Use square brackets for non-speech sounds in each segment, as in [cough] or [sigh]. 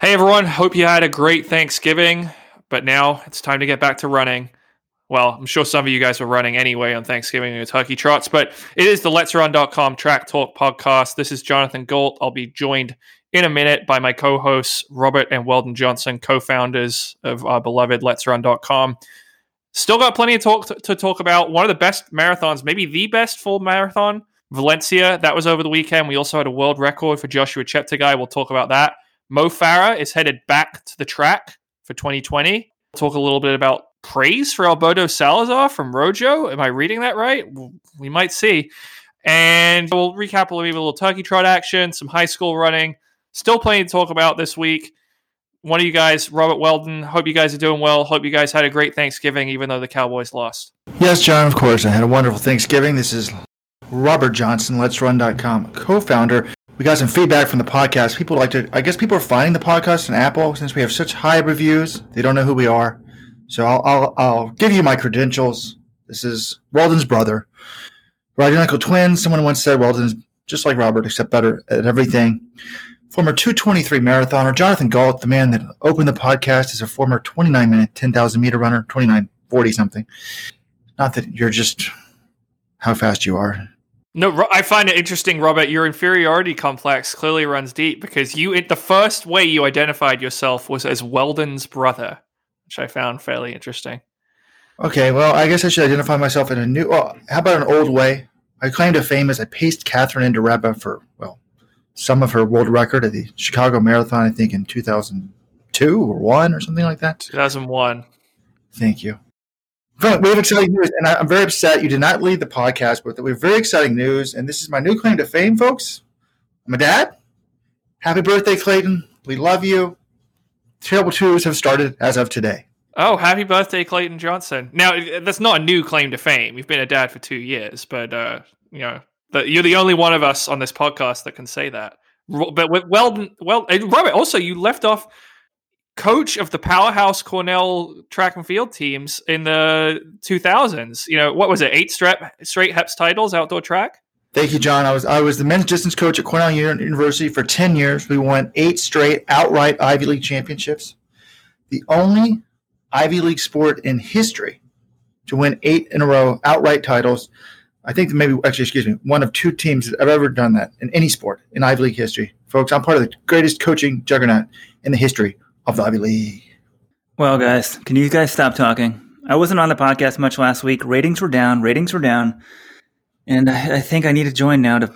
Hey everyone, hope you had a great Thanksgiving, but now it's time to get back to running. Well, I'm sure some of you guys were running anyway on Thanksgiving and turkey trots, but it is the Let's Run.com Track Talk podcast. This is Jonathan Gault. I'll be joined in a minute by my co-hosts Robert and Weldon Johnson, co-founders of our beloved Let's Run.com. Still got plenty of talk to, to talk about. One of the best marathons, maybe the best full marathon, Valencia. That was over the weekend. We also had a world record for Joshua Cheptegei. We'll talk about that. Mo Farah is headed back to the track for 2020. We'll talk a little bit about praise for Alberto Salazar from Rojo. Am I reading that right? We might see. And we'll recap a little, a little turkey trot action, some high school running. Still plenty to talk about this week. One of you guys, Robert Weldon, hope you guys are doing well. Hope you guys had a great Thanksgiving, even though the Cowboys lost. Yes, John, of course. I had a wonderful Thanksgiving. This is Robert Johnson, Let's Run.com co founder. We got some feedback from the podcast. People like to, I guess people are finding the podcast on Apple since we have such high reviews. They don't know who we are. So I'll, I'll, I'll give you my credentials. This is Weldon's brother. We're identical twins. Someone once said Weldon's just like Robert, except better at everything. Former 223 marathoner Jonathan Gault, the man that opened the podcast, is a former 29 minute 10,000 meter runner, 2940 something. Not that you're just how fast you are. No, I find it interesting, Robert. Your inferiority complex clearly runs deep because you, the first way you identified yourself was as Weldon's brother, which I found fairly interesting. Okay, well, I guess I should identify myself in a new. Well, how about an old way? I claim to fame as I paced Catherine Ndereba for well, some of her world record at the Chicago Marathon. I think in two thousand two or one or something like that. Two thousand one. Thank you. We have exciting news, and I'm very upset you did not lead the podcast, but we have very exciting news, and this is my new claim to fame, folks. I'm a dad. Happy birthday, Clayton. We love you. Terrible twos have started as of today. Oh, happy birthday, Clayton Johnson. Now, that's not a new claim to fame. You've been a dad for two years, but, uh, you know, you're the only one of us on this podcast that can say that. But Weldon, well, Robert, also, you left off coach of the powerhouse Cornell track and field teams in the 2000s. You know, what was it? Eight straight straight HEPS titles outdoor track. Thank you, John. I was I was the men's distance coach at Cornell University for 10 years. We won eight straight outright Ivy League championships. The only Ivy League sport in history to win eight in a row outright titles. I think maybe actually, excuse me, one of two teams that have ever done that in any sport in Ivy League history. Folks, I'm part of the greatest coaching juggernaut in the history of the Ivy League. Well, guys, can you guys stop talking? I wasn't on the podcast much last week. Ratings were down. Ratings were down. And I, I think I need to join now to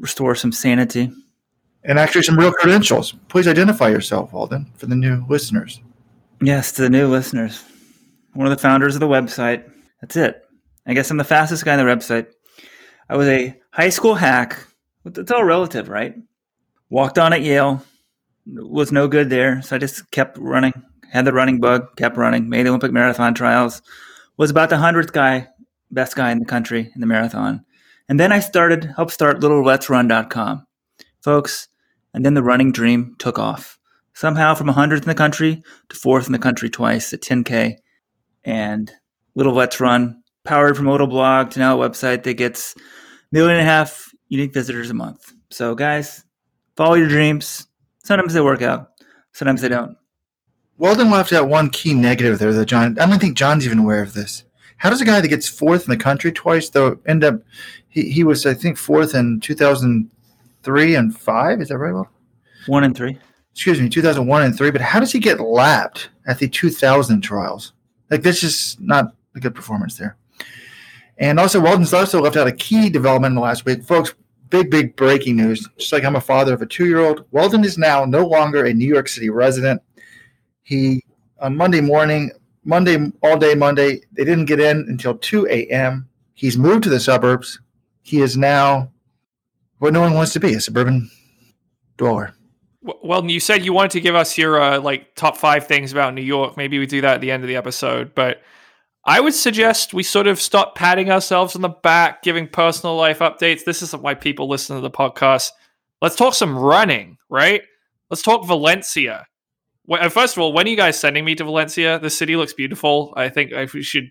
restore some sanity. And actually, some real credentials. Please identify yourself, Weldon, for the new listeners. Yes, to the new listeners. One of the founders of the website. That's it. I guess I'm the fastest guy on the website. I was a high school hack. It's all relative, right? Walked on at Yale, was no good there. So I just kept running, had the running bug, kept running, made the Olympic marathon trials, was about the 100th guy, best guy in the country in the marathon. And then I started, helped start littleletsrun.com. Folks, and then the running dream took off. Somehow from 100th in the country to fourth in the country twice at 10K. And Little Let's Run, powered from a blog to now a website that gets million and a half unique visitors a month. So, guys, follow your dreams, Sometimes they work out. Sometimes they don't. Weldon left out one key negative there, though, John. I don't think John's even aware of this. How does a guy that gets fourth in the country twice, though, end up? He, he was, I think, fourth in 2003 and five. Is that right, Weldon? One and three. Excuse me, 2001 and three. But how does he get lapped at the 2000 trials? Like, this is not a good performance there. And also, Weldon's also left out a key development in the last week. Folks, big, big breaking news. Just like I'm a father of a two year old, Weldon is now no longer a New York City resident. He, on Monday morning, Monday, all day Monday, they didn't get in until 2 a.m. He's moved to the suburbs. He is now what no one wants to be a suburban dweller. Well, you said you wanted to give us your uh, like top five things about New York. Maybe we do that at the end of the episode, but I would suggest we sort of stop patting ourselves on the back, giving personal life updates. This isn't why people listen to the podcast. Let's talk some running, right? Let's talk Valencia. Uh, first of all, when are you guys sending me to Valencia? The city looks beautiful. I think I should, should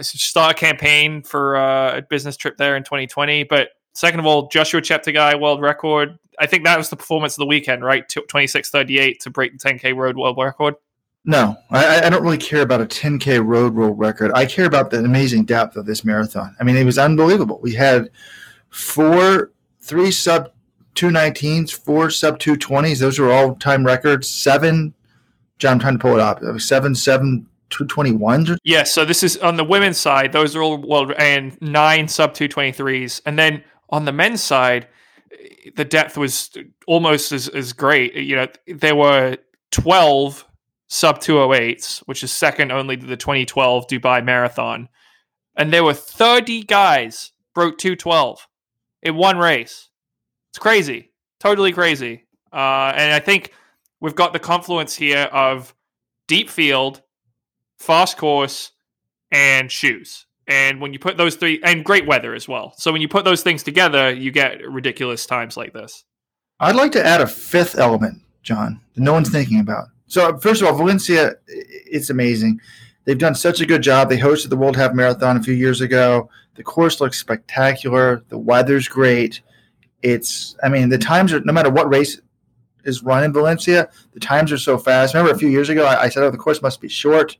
start a campaign for uh, a business trip there in 2020. But second of all, Joshua Cheptegei world record. I think that was the performance of the weekend, right? Twenty six thirty eight to break the ten k road world record. No, I, I, don't really care about a 10K road world record. I care about the amazing depth of this marathon. I mean, it was unbelievable. We had four, three sub 219s, four sub 220s. Those were all time records. Seven, John, I'm trying to pull it up. Seven, seven, 221s. Yeah, so this is on the women's side. Those are all world and nine sub 223s. And then on the men's side, the depth was almost as, as great. You know, there were 12 sub 208s, which is second only to the 2012 Dubai Marathon. And there were 30 guys broke 212 in one race. It's crazy. Totally crazy. Uh, and I think we've got the confluence here of deep field, fast course, and shoes. And when you put those three, and great weather as well. So when you put those things together, you get ridiculous times like this. I'd like to add a fifth element, John, that no one's thinking about. So first of all, Valencia, it's amazing. They've done such a good job. They hosted the World Half Marathon a few years ago. The course looks spectacular. The weather's great. It's, I mean, the times are no matter what race is run in Valencia, the times are so fast. Remember a few years ago, I, I said, "Oh, the course must be short."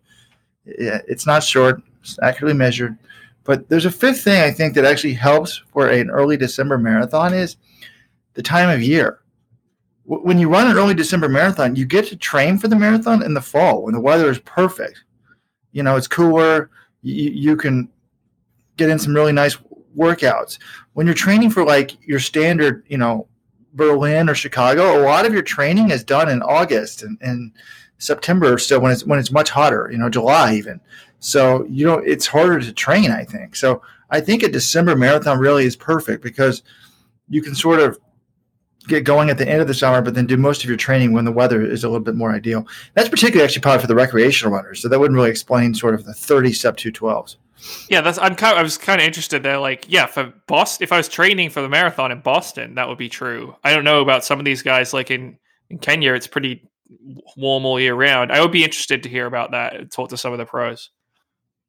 Yeah, it's not short. It's accurately measured. But there's a fifth thing I think that actually helps for an early December marathon is the time of year when you run an early December marathon, you get to train for the marathon in the fall when the weather is perfect. You know, it's cooler. You, you can get in some really nice workouts. When you're training for like your standard, you know, Berlin or Chicago, a lot of your training is done in August and, and September still when it's when it's much hotter, you know, July even. So, you know, it's harder to train, I think. So I think a December marathon really is perfect because you can sort of get going at the end of the summer, but then do most of your training when the weather is a little bit more ideal. That's particularly actually probably for the recreational runners. So that wouldn't really explain sort of the 30 sub 212s. Yeah, that's I'm kind of, I was kind of interested there. Like, yeah, for Boston, if I was training for the marathon in Boston, that would be true. I don't know about some of these guys. Like in in Kenya, it's pretty warm all year round. I would be interested to hear about that. Talk to some of the pros.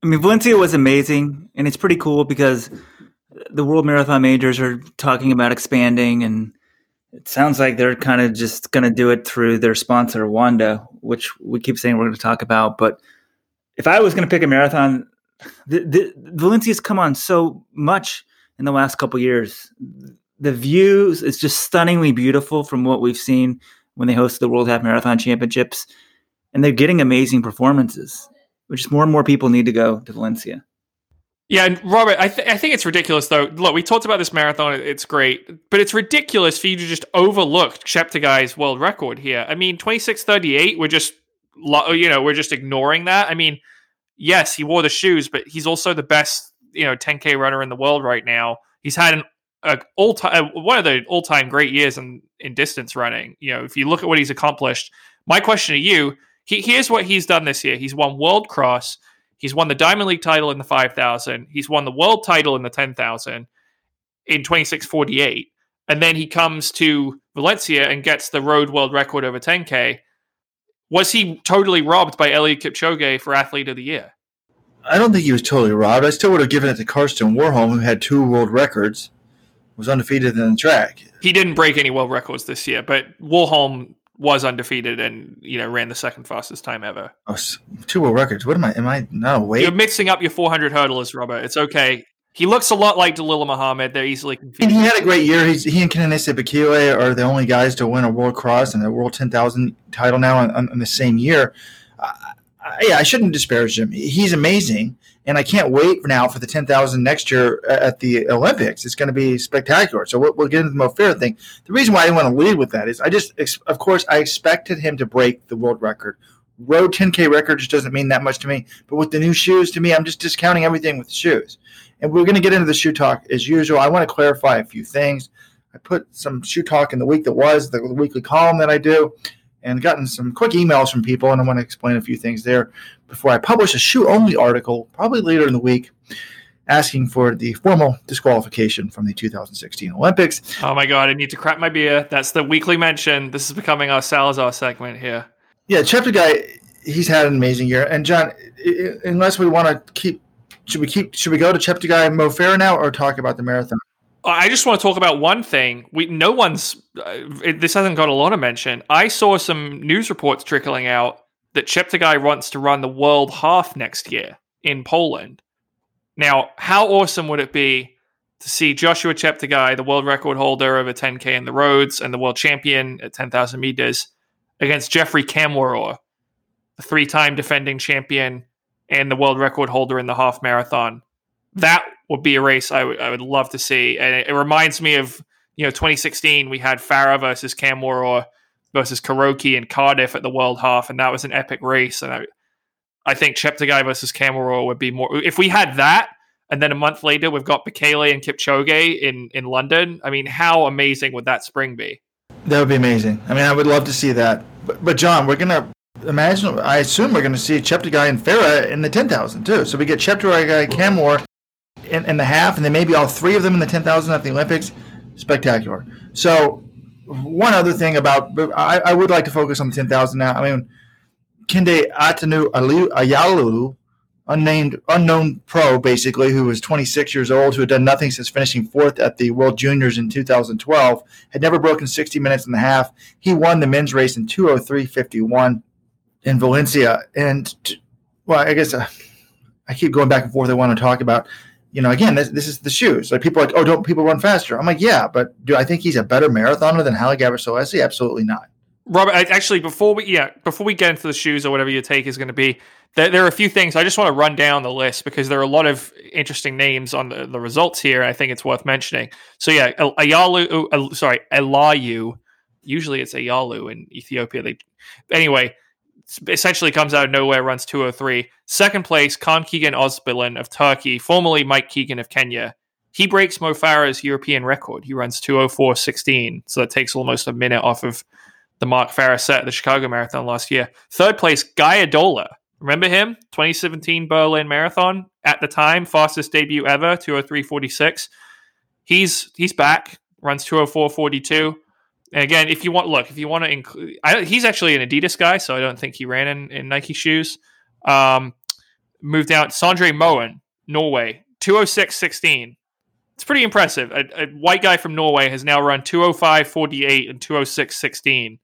I mean, Valencia was amazing, and it's pretty cool because the World Marathon Majors are talking about expanding and it sounds like they're kind of just going to do it through their sponsor, Wanda, which we keep saying we're going to talk about. But if I was going to pick a marathon, the, the, Valencia's come on so much in the last couple years. The views is just stunningly beautiful from what we've seen when they hosted the World Half Marathon Championships, and they're getting amazing performances. Which is more and more people need to go to Valencia. Yeah, and Robert, I, th- I think it's ridiculous though. Look, we talked about this marathon; it's great, but it's ridiculous for you to just overlook Cheptegei's world record here. I mean, twenty six thirty eight. We're just, you know, we're just ignoring that. I mean, yes, he wore the shoes, but he's also the best, you know, ten k runner in the world right now. He's had an a all time uh, one of the all time great years in in distance running. You know, if you look at what he's accomplished, my question to you: he, here's what he's done this year. He's won World Cross. He's won the Diamond League title in the 5,000. He's won the world title in the 10,000 in 2648. And then he comes to Valencia and gets the road world record over 10K. Was he totally robbed by Eliud Kipchoge for Athlete of the Year? I don't think he was totally robbed. I still would have given it to Karsten Warholm, who had two world records, was undefeated in the track. He didn't break any world records this year, but Warholm was undefeated and you know ran the second fastest time ever. Oh, two world records. What am I? Am I no wait? You're mixing up your 400 hurdlers, Robert. It's okay. He looks a lot like Dalilah Muhammad. They're easily confused. And he had a great year. He's, he and Kenenisa Bekele are the only guys to win a World Cross and a World 10,000 title now in, in, the same year. Uh, yeah, I shouldn't disparage him. He's amazing and I can't wait now for the 10,000 next year uh, at the Olympics. It's going to be spectacular. So we'll, we'll get into the Mo Farah thing. The reason why I didn't want to lead with that is I just, of course, I expected him to break the world record. Road 10K record just doesn't mean that much to me. But with the new shoes, to me, I'm just discounting everything with the shoes. And we're going to get into the shoe talk as usual. I want to clarify a few things. I put some shoe talk in the week that was, the weekly column that I do and gotten some quick emails from people, and I want to explain a few things there before I publish a shoe only article, probably later in the week, asking for the formal disqualification from the 2016 Olympics. Oh my God, I need to crack my beer. That's the weekly mention. This is becoming our Salazar segment here. Yeah, Cheptegei, he's had an amazing year. And John, unless we want to keep, should we keep, should we go to Cheptegei Mo Farah now or talk about the marathon? I just want to talk about one thing. We no one's uh, it, this hasn't got a lot of mention. I saw some news reports trickling out that Cheptegei wants to run the world half next year in Poland. Now, how awesome would it be to see Joshua Cheptegei, the world record holder over 10k in the roads and the world champion at 10,000 meters, against Geoffrey Kamworor, the three-time defending champion and the world record holder in the half marathon. That would be a race I, w- I would love to see. And it, it, reminds me of, you know, 2016, we had Farah versus Kamworor versus Karoki and Cardiff at the world half, and that was an epic race. And I, I think Cheptegei versus Kamworor would be more. If we had that, and then a month later we've got Bekele and Kipchoge in, in London, I mean, how amazing would that spring be? That would be amazing. I mean, I would love to see that. But, but John, we're to imagine, I assume we're to see Cheptegei and Farah in the 10,000 too. So we get Cheptegei, Kamworor in, in the half, and then maybe all three of them in the 10,000 at the Olympics. Spectacular. So, one other thing about, I, I would like to focus on the 10,000 now. I mean, Kinde Atanaw Ayalu, unnamed, unknown pro, basically, who was 26 years old, who had done nothing since finishing fourth at the World Juniors in 2012, had never broken 60 minutes and a half. He won the men's race in 203.51 in Valencia. And, well, I guess uh, I keep going back and forth. I want to talk about you know, again, this, this is the shoes. Like people are like, oh, don't people run faster? I'm like, yeah, but do I think he's a better marathoner than Haile Gebrselassie? Absolutely not. Robert, actually, before we yeah, before we get into the shoes or whatever your take is going to be, there, there, are a few things I just want to run down the list because there are a lot of interesting names on the, the results here. I think it's worth mentioning. So yeah, Ayalu, uh, sorry, Elayu. Usually it's Ayalu in Ethiopia. They anyway essentially comes out of nowhere, runs 203. Second place, Kaan Kigen Özbilen of Turkey, formerly Mike Kigen of Kenya. He breaks Mo Farah's European record. He runs 204.16, so that takes almost a minute off of the Mark Farah set at the Chicago Marathon last year. Third place, Guy Adola. Remember him? 2017 Berlin Marathon at the time, fastest debut ever, 203.46. He's he's back, runs 204.42. And again, if you want, look, if you want to include, he's actually an Adidas guy, so I don't think he ran in, in Nike shoes. Um, moved out, Sondre Moen, Norway, 206.16. It's pretty impressive. A, a, white guy from Norway has now run 205.48 and 206.16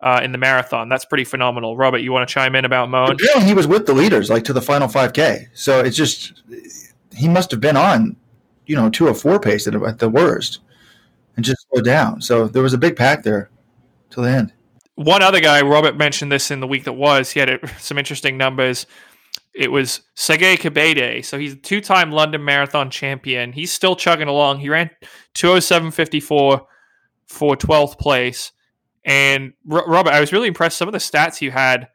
uh, in the marathon. That's pretty phenomenal. Robert, you want to chime in about Moen? Yeah, he was with the leaders, like to the final 5K. So it's just, he must have been on, you know, 204 pace at, at the worst and just slow down. So there was a big pack there till the end. One other guy, Robert mentioned this in the week that was. He had some interesting numbers. It was Tsegaye Kebede. So he's a two time London Marathon champion. He's still chugging along. He ran 207.54 for 12th place. And R- Robert, I was really impressed. Some of the stats you had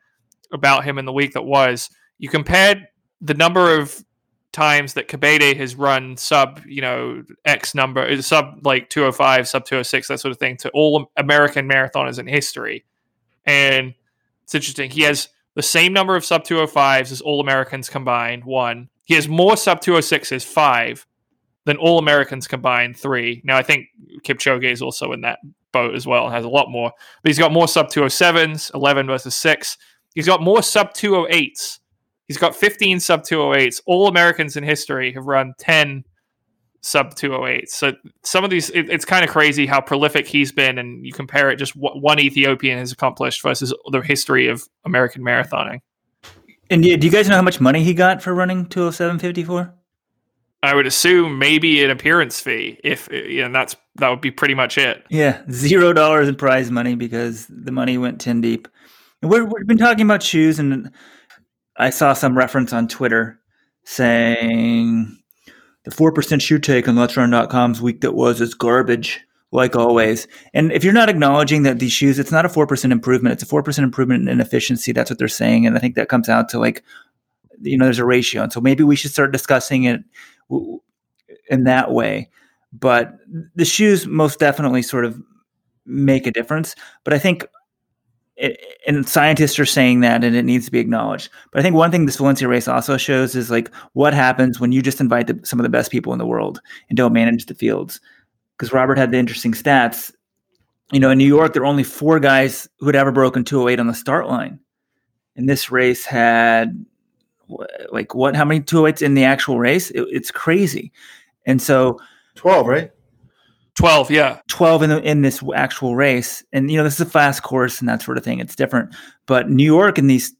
about him in the week that was. You compared the number of times that Kebede has run sub, you know, X number, sub like 205, sub 206, that sort of thing, to all American marathoners in history. And it's interesting. He has the same number of sub 205s as all Americans combined, one. He has more sub 206s, five, than all Americans combined, three. Now, I think Kipchoge is also in that boat as well and has a lot more. But he's got more sub 207s, 11 versus six. He's got more sub 208s He's got 15 sub 208s. All Americans in history have run 10 sub 208s. So some of these, it, it's kind of crazy how prolific he's been, and you compare it just what one Ethiopian has accomplished versus the history of American marathoning. And do you guys know how much money he got for running 207.54? I would assume maybe an appearance fee. If uh, you know, that's that would be pretty much it. Yeah, zero dollars in prize money because the money went ten deep. And we have been talking about shoes, and I saw some reference on Twitter saying the 4% shoe take on Let'sRun.com's week that was is garbage, like always. And if you're not acknowledging that these shoes, it's not a 4% improvement, it's a 4% improvement in efficiency. That's what they're saying. And I think that comes out to like, you know, there's a ratio. And so maybe we should start discussing it in that way. But the shoes most definitely sort of make a difference. But I think it, and scientists are saying that and it needs to be acknowledged. But I think one thing this Valencia race also shows is like what happens when you just invite the, some of the best people in the world and don't manage the fields. Because Robert had the interesting stats. You know, in New York, there were only four guys who had ever broken 208 on the start line. And this race had like what? How many 208s in the actual race? It, it's crazy. And so 12, right? 12, yeah. 12 in, the, in this actual race. And, you know, this is a fast course and that sort of thing. It's different. But New York and these,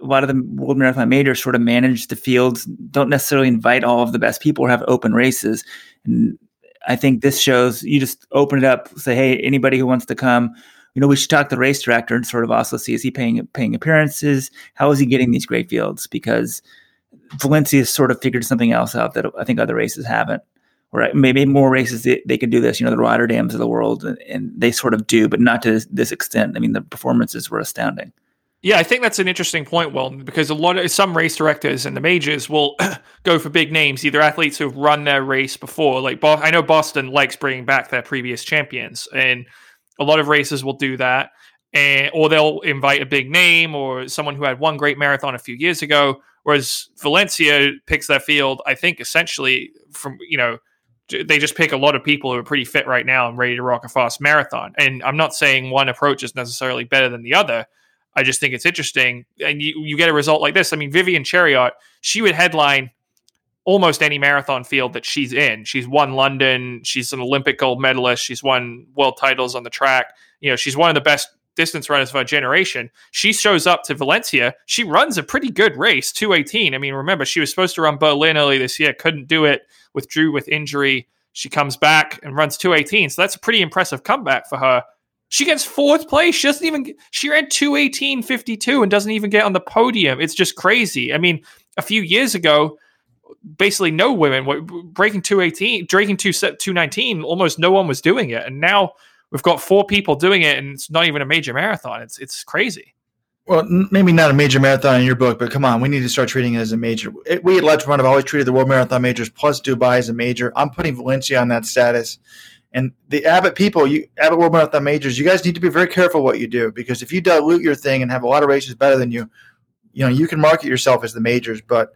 a lot of the World Marathon majors sort of manage the fields, don't necessarily invite all of the best people or have open races. And I think this shows you just open it up, say, hey, anybody who wants to come, you know, we should talk to the race director and sort of also see is he paying paying appearances? How is he getting these great fields? Because Valencia sort of figured something else out that I think other races haven't maybe more races they, they could do this. You know, the Rotterdams of the world, and, and they sort of do, but not to this, this, extent. I mean, the performances were astounding. Yeah, I think that's an interesting point, Will, because a lot of some race directors and the majors will [clears throat] go for big names, either athletes who've run their race before. Like Bo- I know Boston likes bringing back their previous champions, and a lot of races will do that. And, or they'll invite a big name or someone who had one great marathon a few years ago. Whereas Valencia picks their field, I think, essentially from you know they just pick a lot of people who are pretty fit right now and ready to rock a fast marathon. And I'm not saying one approach is necessarily better than the other. I just think it's interesting. And you, you get a result like this. I mean, Vivian Cheruiyot, she would headline almost any marathon field that she's in. She's won London. She's an Olympic gold medalist. She's won world titles on the track. You know, she's one of the best distance runners of our generation. She shows up to Valencia. She runs a pretty good race, 218. I mean, remember, she was supposed to run Berlin early this year, couldn't do it, withdrew with injury. She comes back and runs 218. So that's a pretty impressive comeback for her. She gets fourth place. She doesn't even she ran 218.52 and doesn't even get on the podium. It's just crazy. I mean, a few years ago, basically no women were breaking 218, breaking 219, almost no one was doing it. And now we've got four people doing it, and it's not even a major marathon. It's it's crazy. Well, maybe not a major marathon in your book, but come on, we need to start treating it as a major. It, we at Let's Run have always treated the World Marathon majors plus Dubai as a major. I'm putting Valencia on that status. And the Abbott people, you Abbott World Marathon majors, you guys need to be very careful what you do because if you dilute your thing and have a lot of races better than you, you know, you can market yourself as the majors, but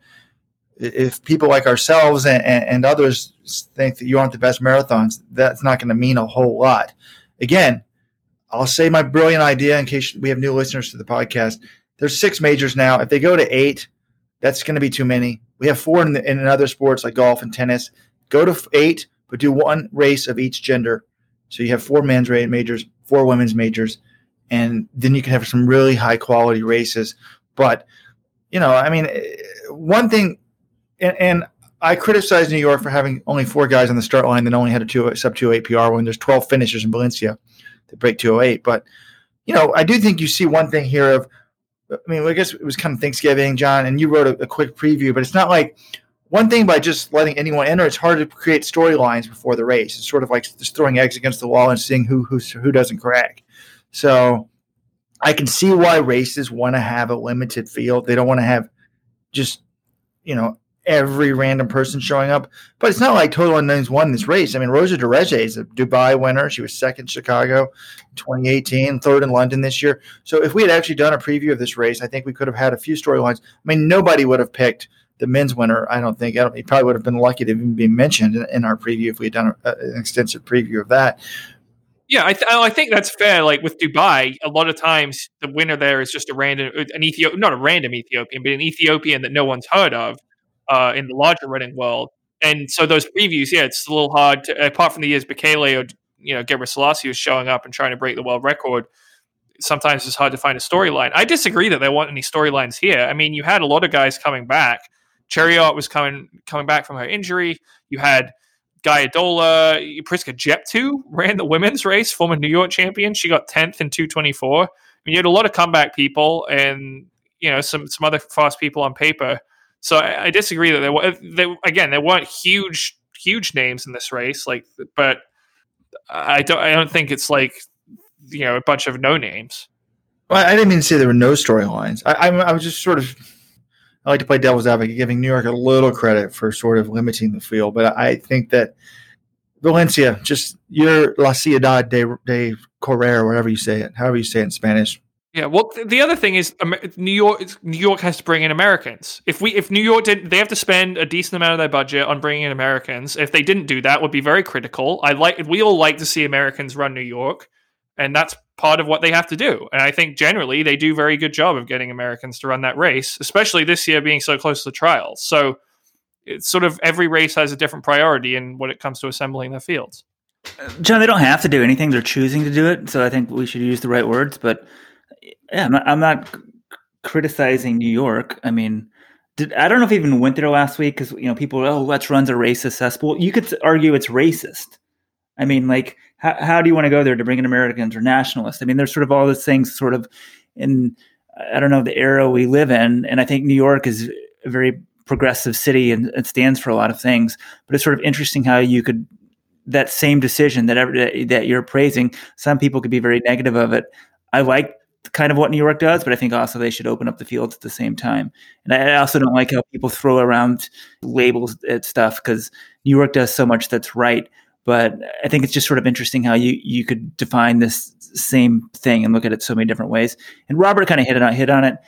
if people like ourselves and, and others think that you aren't the best marathons, that's not going to mean a whole lot again, I'll say my brilliant idea in case we have new listeners to the podcast. There's six majors now. If they go to eight, that's going to be too many. We have four in, in other sports like golf and tennis. Go to eight, but do one race of each gender. So you have four men's majors, four women's majors, and then you can have some really high quality races. But you know, I mean, one thing, and, and I criticize New York for having only four guys on the start line that only had a two sub two eight PR when there's 12 finishers in Valencia that break 208. But you know, I do think you see one thing here of, I mean, I guess it was kind of Thanksgiving, John, and you wrote a, a quick preview, but it's not like one thing by just letting anyone enter. It's hard to create storylines before the race. It's sort of like just throwing eggs against the wall and seeing who who who doesn't crack. So I can see why races want to have a limited field. They don't want to have just you know every random person showing up. But it's not like Total Unknowns won this race. I mean, Roza Dereje is a Dubai winner. She was second in Chicago 2018, third in London this year. So if we had actually done a preview of this race, I think we could have had a few storylines. I mean, nobody would have picked the men's winner. I don't think. I don't, he probably would have been lucky to even be mentioned in, in our preview if we had done a, an extensive preview of that. Yeah, I, th- I think that's fair. Like with Dubai, a lot of times the winner there is just a random, an Ethiopian, not a random Ethiopian, but an Ethiopian that no one's heard of uh, in the larger running world. And so those previews, yeah, it's a little hard to, apart from the years Bekele or you know Gebre Selassie was showing up and trying to break the world record. Sometimes it's hard to find a storyline. I disagree that there weren't any storylines here. I mean, you had a lot of guys coming back. Cheruiyot was coming coming back from her injury. You had Guy Adola, Priscah Jeptoo ran the women's race, former New York champion. She got tenth in two twenty four. I mean, you had a lot of comeback people and you know some some other fast people on paper. So I, I disagree that were they, again there weren't huge huge names in this race, like but I don't I don't think it's like you know a bunch of no names. Well, I didn't mean to say there were no storylines. I, I, I was just sort of I like to play devil's advocate, giving New York a little credit for sort of limiting the field, but I think that Valencia, just your La Ciudad de, de Correr, whatever you say it, however you say it in Spanish, yeah, well, the other thing is New York. New York has to bring in Americans. If we, if New York did, they have to spend a decent amount of their budget on bringing in Americans. If they didn't do that, would be very critical. I like, we all like to see Americans run New York, and that's part of what they have to do. And I think generally they do a very good job of getting Americans to run that race, especially this year being so close to the trials. So it's sort of every race has a different priority in when it comes to assembling their fields. John, they don't have to do anything; they're choosing to do it. So I think we should use the right words. But yeah, I'm not, I'm not criticizing New York. I mean, did, I don't know if he even went there last week because you know people, oh, let's run's a racist cesspool. You could argue it's racist. I mean, like, how, how do you want to go there to bring in Americans or nationalists? I mean, there's sort of all these things sort of in I don't know the era we live in, and I think New York is a very progressive city and it stands for a lot of things. But it's sort of interesting how you could that same decision that every, that you're praising. Some people could be very negative of it. I like kind of what New York does, but I think also they should open up the fields at the same time. And I also don't like how people throw around labels at stuff because New York does so much that's right. But I think it's just sort of interesting how you you could define this same thing and look at it so many different ways. And Robert kind of hit it on hit on it.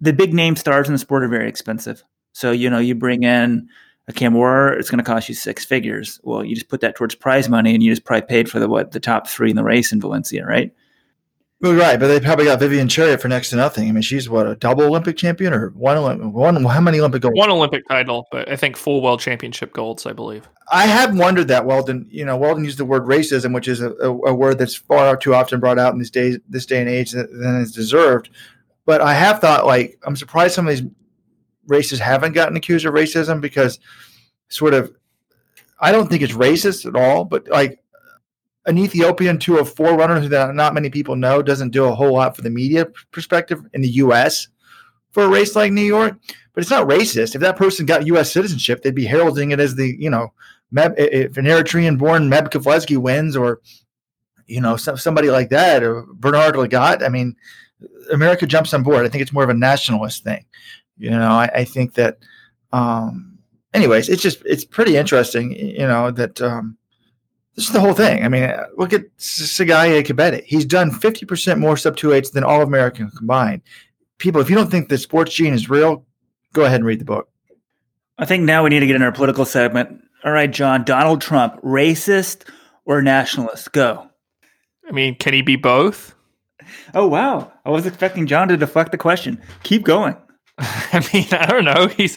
The big name stars in the sport are very expensive. So you know you bring in a Kamworor, it's going to cost you six figures. Well, you just put that towards prize money, and you just probably paid for the what the top three in the race in Valencia, right? Well, right, but they probably got Vivian Cheruiyot for next to nothing. I mean, she's what a double Olympic champion or one Olympic, one how many Olympic golds? One Olympic title, but I think full world championship golds, I believe. I have wondered that Weldon, you know, Weldon used the word racism, which is a, a, a word that's far too often brought out in these days, this day and age than is deserved. But I have thought, like, I'm surprised some of these races haven't gotten accused of racism because, sort of, I don't think it's racist at all. But like, an Ethiopian to a forerunner who that not many people know doesn't do a whole lot for the media perspective in the U.S. for a race like New York. But it's not racist. If that person got U.S. citizenship, they'd be heralding it as the you know, Meb, if an Eritrean-born Meb Keflezighi wins, or you know, somebody like that, or Bernard Lagat. I mean, America jumps on board. I think it's more of a nationalist thing. You know, I, I think that. Um, anyways, it's just it's pretty interesting. You know that. Um, this is the whole thing. I mean, look at Tsegay Kebede. He's done 50% more sub 2.8s than all American combined. People, if you don't think the sports gene is real, go ahead and read the book. I think now we need to get in our political segment. All right, John, Donald Trump, racist or nationalist? Go. I mean, can he be both? Oh, wow. I was expecting John to deflect the question. Keep going. [laughs] I mean, I don't know. He's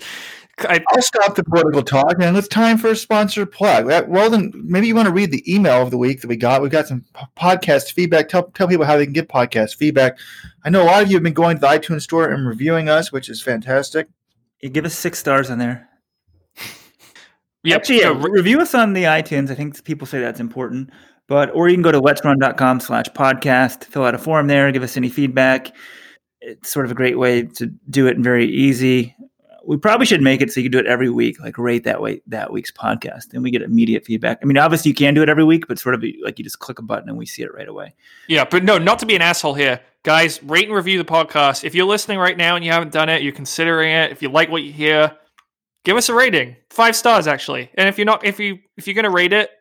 I, will stop the political talk and it's time for a sponsored plug. Uh, well, then maybe you want to read the email of the week that we got. We've got some podcast feedback. Tell, tell people how they can get podcast feedback. I know a lot of you have been going to the iTunes store and reviewing us, which is fantastic. You give us six stars on there. [laughs] Yep. Actually, yeah, review us on the iTunes. I think people say that's important. But or you can go to let'srun.com slash podcast, fill out a form there, give us any feedback. It's sort of a great way to do it and very easy we probably should make it so you can do it every week, like rate that way that week's podcast, Then we get immediate feedback. I mean, obviously you can do it every week, but sort of like you just click a button and we see it right away. Yeah, but no, not to be an asshole here, guys. Rate and review the podcast. If you're listening right now and you haven't done it, you're considering it. If you like what you hear, give us a rating, five stars actually. And if you're not, if you if you're gonna rate it,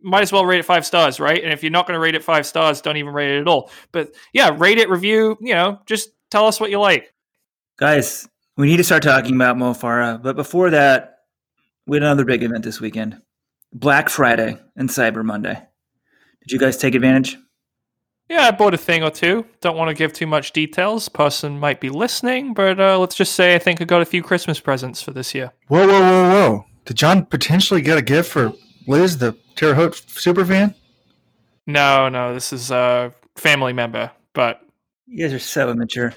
might as well rate it five stars, right? And if you're not gonna rate it five stars, don't even rate it at all. But yeah, rate it, review. You know, just tell us what you like, guys we need to start talking about Mo Farah. But before that, we had another big event this weekend Black Friday and Cyber Monday. Did you guys take advantage? Yeah, I bought a thing or two. Don't want to give too much details. Person might be listening, but uh, let's just say I think I got a few Christmas presents for this year. Whoa, whoa, whoa, whoa! Did John potentially get a gift for Liz, the Terre Haute super fan? No, no, this is a family member. But you guys are so immature.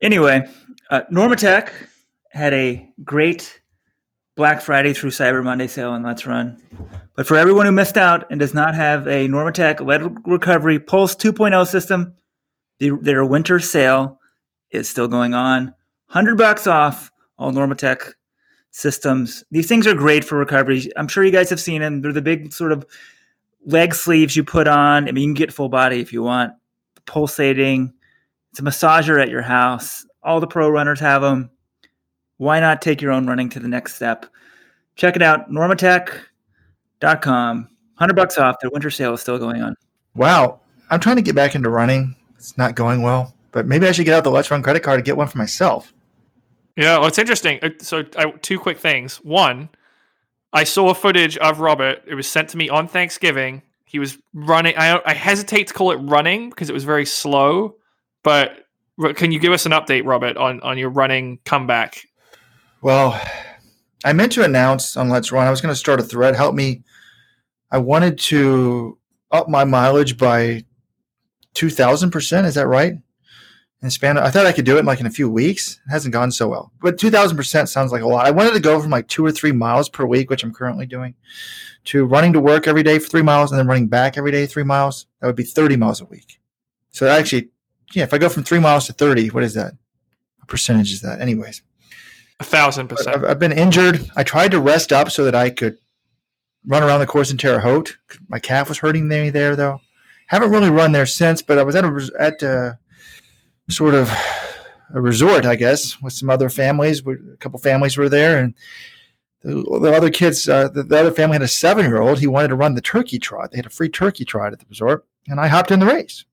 Anyway, uh, Normatec had a great Black Friday through Cyber Monday sale on Let's Run. But for everyone who missed out and does not have a Normatec lead recovery Pulse 2.0 system, the, their winter sale is still going on. 100 bucks off all Normatec systems. These things are great for recovery. I'm sure you guys have seen them. They're the big sort of leg sleeves you put on. I mean, you can get full body if you want. Pulsating. It's a massager at your house. All the pro runners have them. Why not take your own running to the next step? Check it out, normatec.com. 100 bucks off. Their winter sale is still going on. Wow. I'm trying to get back into running. It's not going well, but maybe I should get out the Let's Run credit card and get one for myself. Yeah, well, it's interesting. Uh, so, I, two quick things. One, I saw footage of Robert. It was sent to me on Thanksgiving. He was running. I, I hesitate to call it running because it was very slow, but can you give us an update, Robert, on on your running comeback? Well, I meant to announce on Let's Run. I was going to start a thread. Help me I wanted to up my mileage by two thousand percent. Is that right? In span, I thought I could do it in like in a few weeks. It hasn't gone so well, but two thousand percent sounds like a lot. I wanted to go from like two or three miles per week, which I'm currently doing, to running to work every day for three miles and then running back every day three miles. That would be thirty miles a week. So actually, yeah, if I go from three miles to thirty, what is that? What percentage is that? Anyways, A thousand percent. I've, I've been injured. I tried to rest up so that I could run around the course in Terre Haute. My calf was hurting me there, though. Haven't really run there since, but I was at a at a, sort of a resort, I guess, with some other families. A couple families were there, and the, the other kids, uh, the, the other family had a seven year old. He wanted to run the turkey trot. They had a free turkey trot at the resort, and I hopped in the race.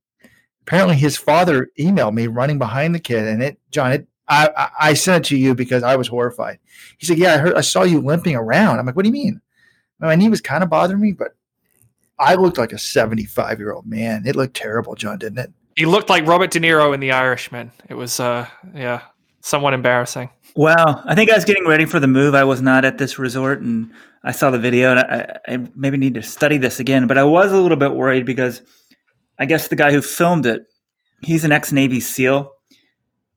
Apparently, his father emailed me running behind the kid, and it, John, it, I, I, I sent it to you because I was horrified. He said, "Yeah, I heard, I saw you limping around." I'm like, "What do you mean?" My knee was kind of bothering me, but I looked like a 75 year old man. It looked terrible, John, didn't it? He looked like Robert De Niro in The Irishman. It was, uh, yeah, somewhat embarrassing. Wow. I think I was getting ready for the move. I was not at this resort and I saw the video and I, I maybe need to study this again, but I was a little bit worried because I guess the guy who filmed it, he's an ex Navy SEAL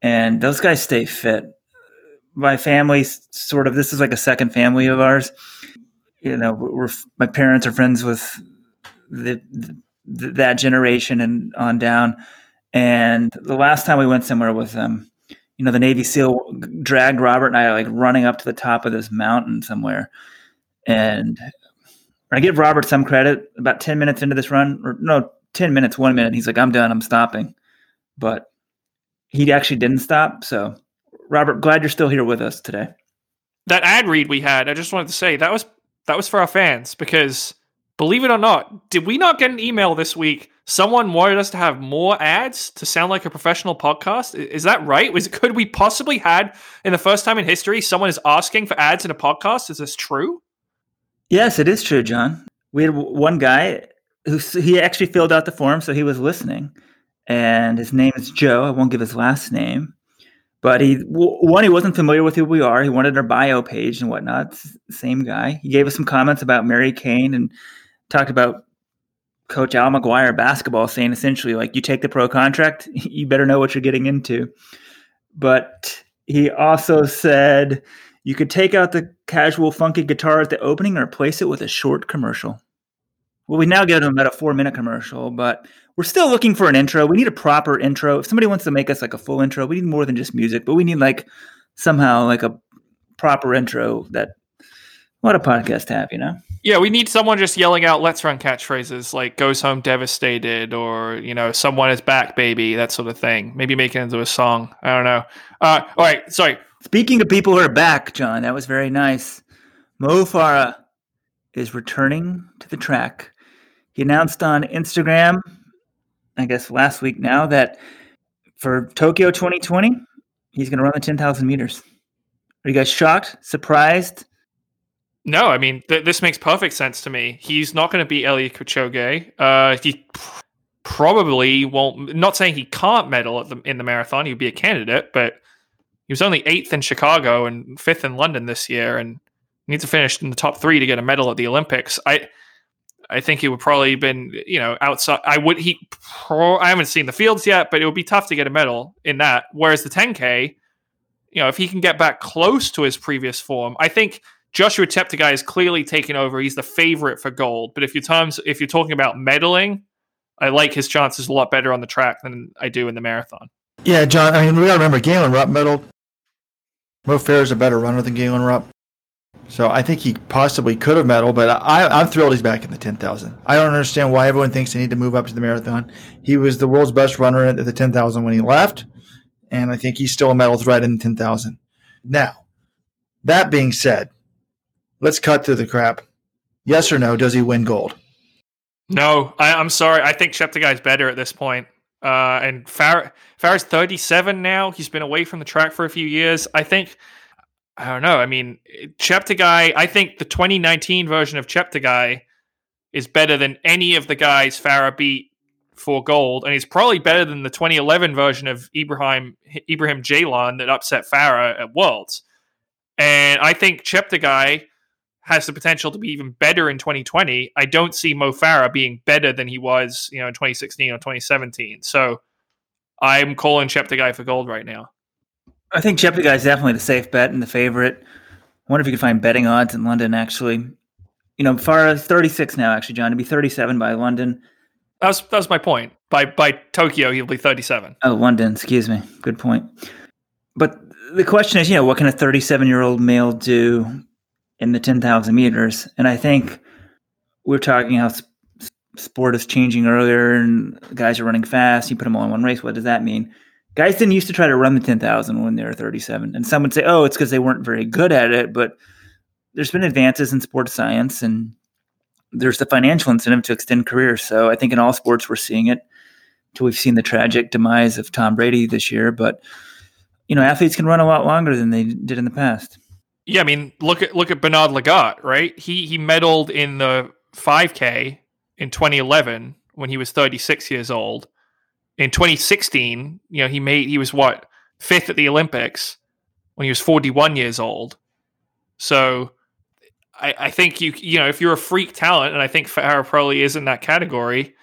and those guys stay fit. My family sort of, this is like a second family of ours. You know, we're, my parents are friends with the, the that generation and on down. And the last time we went somewhere with them, you know, the Navy SEAL dragged Robert and I like running up to the top of this mountain somewhere. And I give Robert some credit. About 10 minutes into this run, or no, 10 minutes, one minute, he's like, I'm done, I'm stopping. But he actually didn't stop. So, Robert, glad you're still here with us today. That ad read we had, I just wanted to say that was that was for our fans because believe it or not, did we not get an email this week? Someone wanted us to have more ads to sound like a professional podcast. Is that right? Was could we possibly had in the first time in history someone is asking for ads in a podcast? Is this true? Yes, it is true, John. We had one guy who he actually filled out the form, so he was listening, and his name is Joe. I won't give his last name, but he one he wasn't familiar with who we are. He wanted our bio page and whatnot. Same guy. He gave us some comments about Mary Cain and talked about Coach Al McGuire basketball, saying essentially like you take the pro contract, [laughs] you better know what you're getting into. But he also said you could take out the casual funky guitar at the opening and replace it with a short commercial. Well, we now get him about a four minute commercial, but we're still looking for an intro. We need a proper intro. If somebody wants to make us like a full intro, we need more than just music, but we need like somehow like a proper intro that what a podcast have, you know? Yeah, we need someone just yelling out "Let's run" catchphrases like "Goes home devastated" or you know "Someone is back, baby," that sort of thing. Maybe make it into a song. I don't know. Uh, all right, sorry. Speaking of people who are back, John, that was very nice. Mo Farah is returning to the track. He announced on Instagram, I guess last week now, that for Tokyo 2020, he's going to run the 10,000 meters. Are you guys shocked, surprised? No, I mean th- this makes perfect sense to me. He's not going to beat Eliud Kipchoge. Uh, he pr- probably won't. Not saying he can't medal the, in the marathon. He'd be a candidate, but he was only eighth in Chicago and fifth in London this year, and needs to finish in the top three to get a medal at the Olympics. I, I think he would probably been you know outside. I would he. Pro, I haven't seen the fields yet, but it would be tough to get a medal in that. Whereas the 10k, you know, if he can get back close to his previous form, I think. Joshua Cheptegei is clearly taking over. He's the favorite for gold. But if you're times if you're talking about medaling, I like his chances a lot better on the track than I do in the marathon. Yeah, John. I mean, we got to remember Galen Rupp medaled. Mo Farah's a better runner than Galen Rupp. So I think he possibly could have medaled, but I, I'm thrilled he's back in the 10,000. I don't understand why everyone thinks they need to move up to the marathon. He was the world's best runner at the 10,000 when he left, and I think he's still a medal threat in the 10,000. Now, that being said, let's cut through the crap. Yes or no? Does he win gold? No, I, I'm sorry. I think Cheptegei's better at this point. Uh, and Farah Farah's 37 now. He's been away from the track for a few years. I think. I don't know. I mean, Cheptegei. I think the 2019 version of Cheptegei is better than any of the guys Farah beat for gold, and he's probably better than the 2011 version of Ibrahim Ibrahim Jeilan that upset Farah at Worlds. And I think Cheptegei has the potential to be even better in 2020, I don't see Mo Farah being better than he was, you know, in 2016 or 2017. So I'm calling Cheptegei for gold right now. I think Cheptegei is definitely the safe bet and the favorite. I wonder if you could find betting odds in London. Actually, you know, far as 36 now. Actually, John, to be 37 by London. That was that was my point. By by Tokyo, he'll be 37. Oh, London. Excuse me. Good point. But the question is, you know, what can a 37 year old male do in the 10,000 meters? And I think we are talking how sport is changing earlier and guys are running fast. You put them all in one race. What does that mean? Guys didn't used to try to run the 10,000 when they were 37. And some would say, oh, it's because they weren't very good at it. But there's been advances in sports science and there's the financial incentive to extend careers. So I think in all sports we're seeing it. Until we've seen the tragic demise of Tom Brady this year, but you know, athletes can run a lot longer than they did in the past. Yeah, I mean, look at look at Bernard Lagat, right? He he medaled in the 5K in 2011 when he was 36 years old. In 2016, you know, he made he was what fifth at the Olympics when he was 41 years old. So I, I think you you know if you're a freak talent, and I think Farah probably is in that category.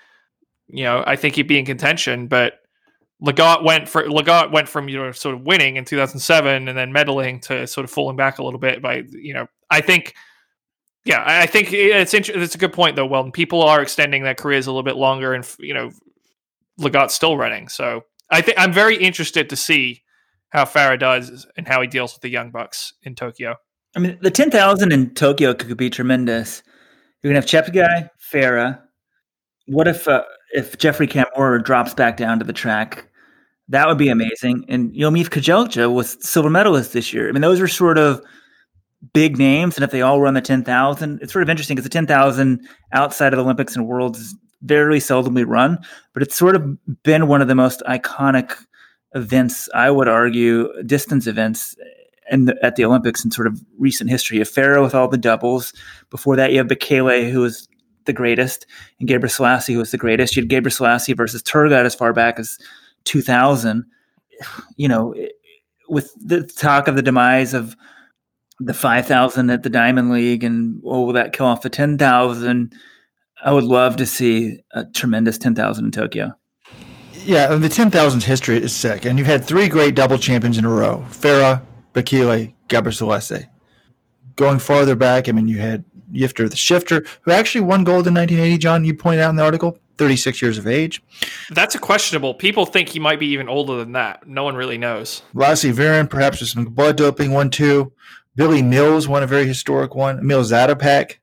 You know, I think he'd be in contention, but Lagat went for Lagat went from you know sort of winning in 2007 and then medaling to sort of falling back a little bit by you know I think yeah I think it's inter- it's a good point though Well, people are extending their careers a little bit longer and you know Lagat's still running so I think I'm very interested to see how Farah does and how he deals with the young bucks in Tokyo. I mean, the 10,000 in Tokyo could be tremendous. You're going to have Cheptegei, Farah. What if uh, if Geoffrey Kamworor drops back down to the track? That would be amazing. And Yomif Kejelcha was silver medalist this year. I mean, those are sort of big names. And if they all run the 10,000, it's sort of interesting because the 10,000 outside of the Olympics and Worlds very seldomly run, but it's sort of been one of the most iconic events, I would argue, distance events and at the Olympics in sort of recent history. You have Farah with all the doubles. Before that, you have Bekele, who was the greatest, and Gebre Selassie, who was the greatest. You had Gebre Selassie versus Tergat as far back as 2000. You know, with the talk of the demise of the 5,000 at the Diamond League and, oh, will that kill off the 10,000? I would love to see a tremendous 10,000 in Tokyo. Yeah, the 10,000's history is sick. And you've had three great double champions in a row Farah, Bekele, Gebre Selassie. Going farther back, I mean, you had Yifter the Shifter, who actually won gold in 1980, John, you pointed out in the article, 36 years of age. That's a questionable. People think he might be even older than that. No one really knows. Lasse Viren, perhaps with some blood doping, one, two. Billy Mills won a very historic one. Emil Zatopek,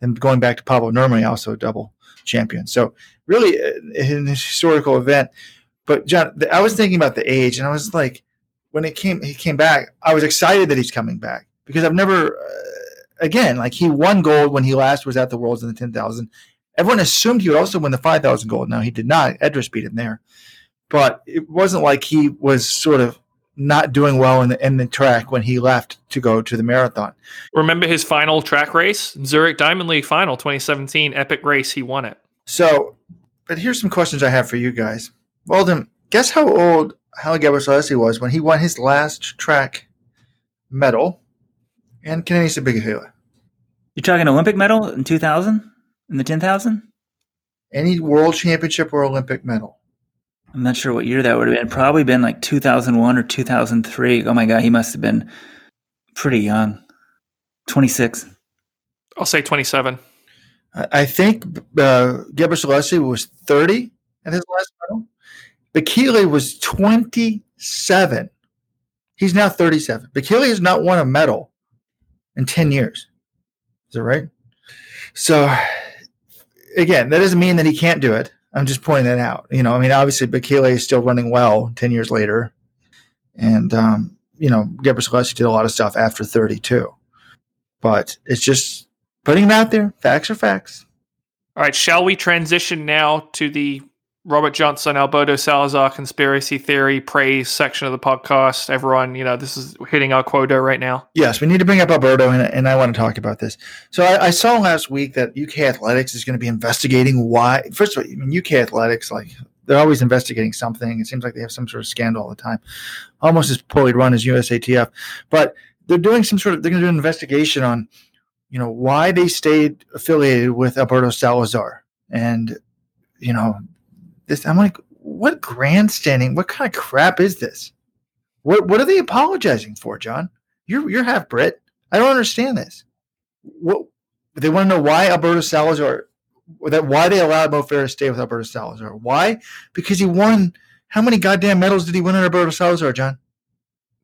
and going back to Paavo Nurmi, also a double champion. So really, uh, this historical event. But John, I was thinking about the age, and I was like, when it came he came back, I was excited that he's coming back because I've never uh, again like he won gold when he last was at the Worlds in the ten thousand. Everyone assumed he would also win the five thousand gold. Now he did not. Edris beat him there, but it wasn't like he was sort of not doing well in the in the track when he left to go to the marathon. Remember his final track race, Zurich Diamond League final 2017 epic race. He won it. So, but here's some questions I have for you guys. Weldon, guess how old Haile Gebrselassie was when he won his last track medal and Kenenisa Bekele. You're talking Olympic medal in 2000 in the 10,000? Any world championship or Olympic medal. I'm not sure what year that would have been. Probably been like 2001 or 2003. Oh my God, he must have been pretty young. 26. I'll say 27. I think uh, Gebrselassie was 30 at his last medal. Bekele was 27. He's now 37. Bekele has not won a medal in 10 years. Is that right? So, again, that doesn't mean that he can't do it. I'm just pointing that out. You know, I mean, obviously, Bekele is still running well 10 years later. And, um, you know, Gebre Selassie did a lot of stuff after 32. But it's just putting it out there. Facts are facts. All right. Shall we transition now to the Robert Johnson, Alberto Salazar conspiracy theory praise section of the podcast. Everyone, you know, this is hitting our quota right now. Yes, we need to bring up Alberto, and, and I want to talk about this. So I, I, saw last week that UK Athletics is going to be investigating why. First of all, I mean, UK Athletics, like they're always investigating something. It seems like they have some sort of scandal all the time, almost as poorly run as USATF. But they're doing some sort of they're going to do an investigation on you know, why they stayed affiliated with Alberto Salazar. And, you know, this, I'm like, what grandstanding, what kind of crap is this? What, what are they apologizing for, John? You're, you're half Brit. I don't understand this. What, they want to know why Alberto Salazar, that why they allowed Mo Farah to stay with Alberto Salazar. Why? Because he won. How many goddamn medals did he win in Alberto Salazar, John?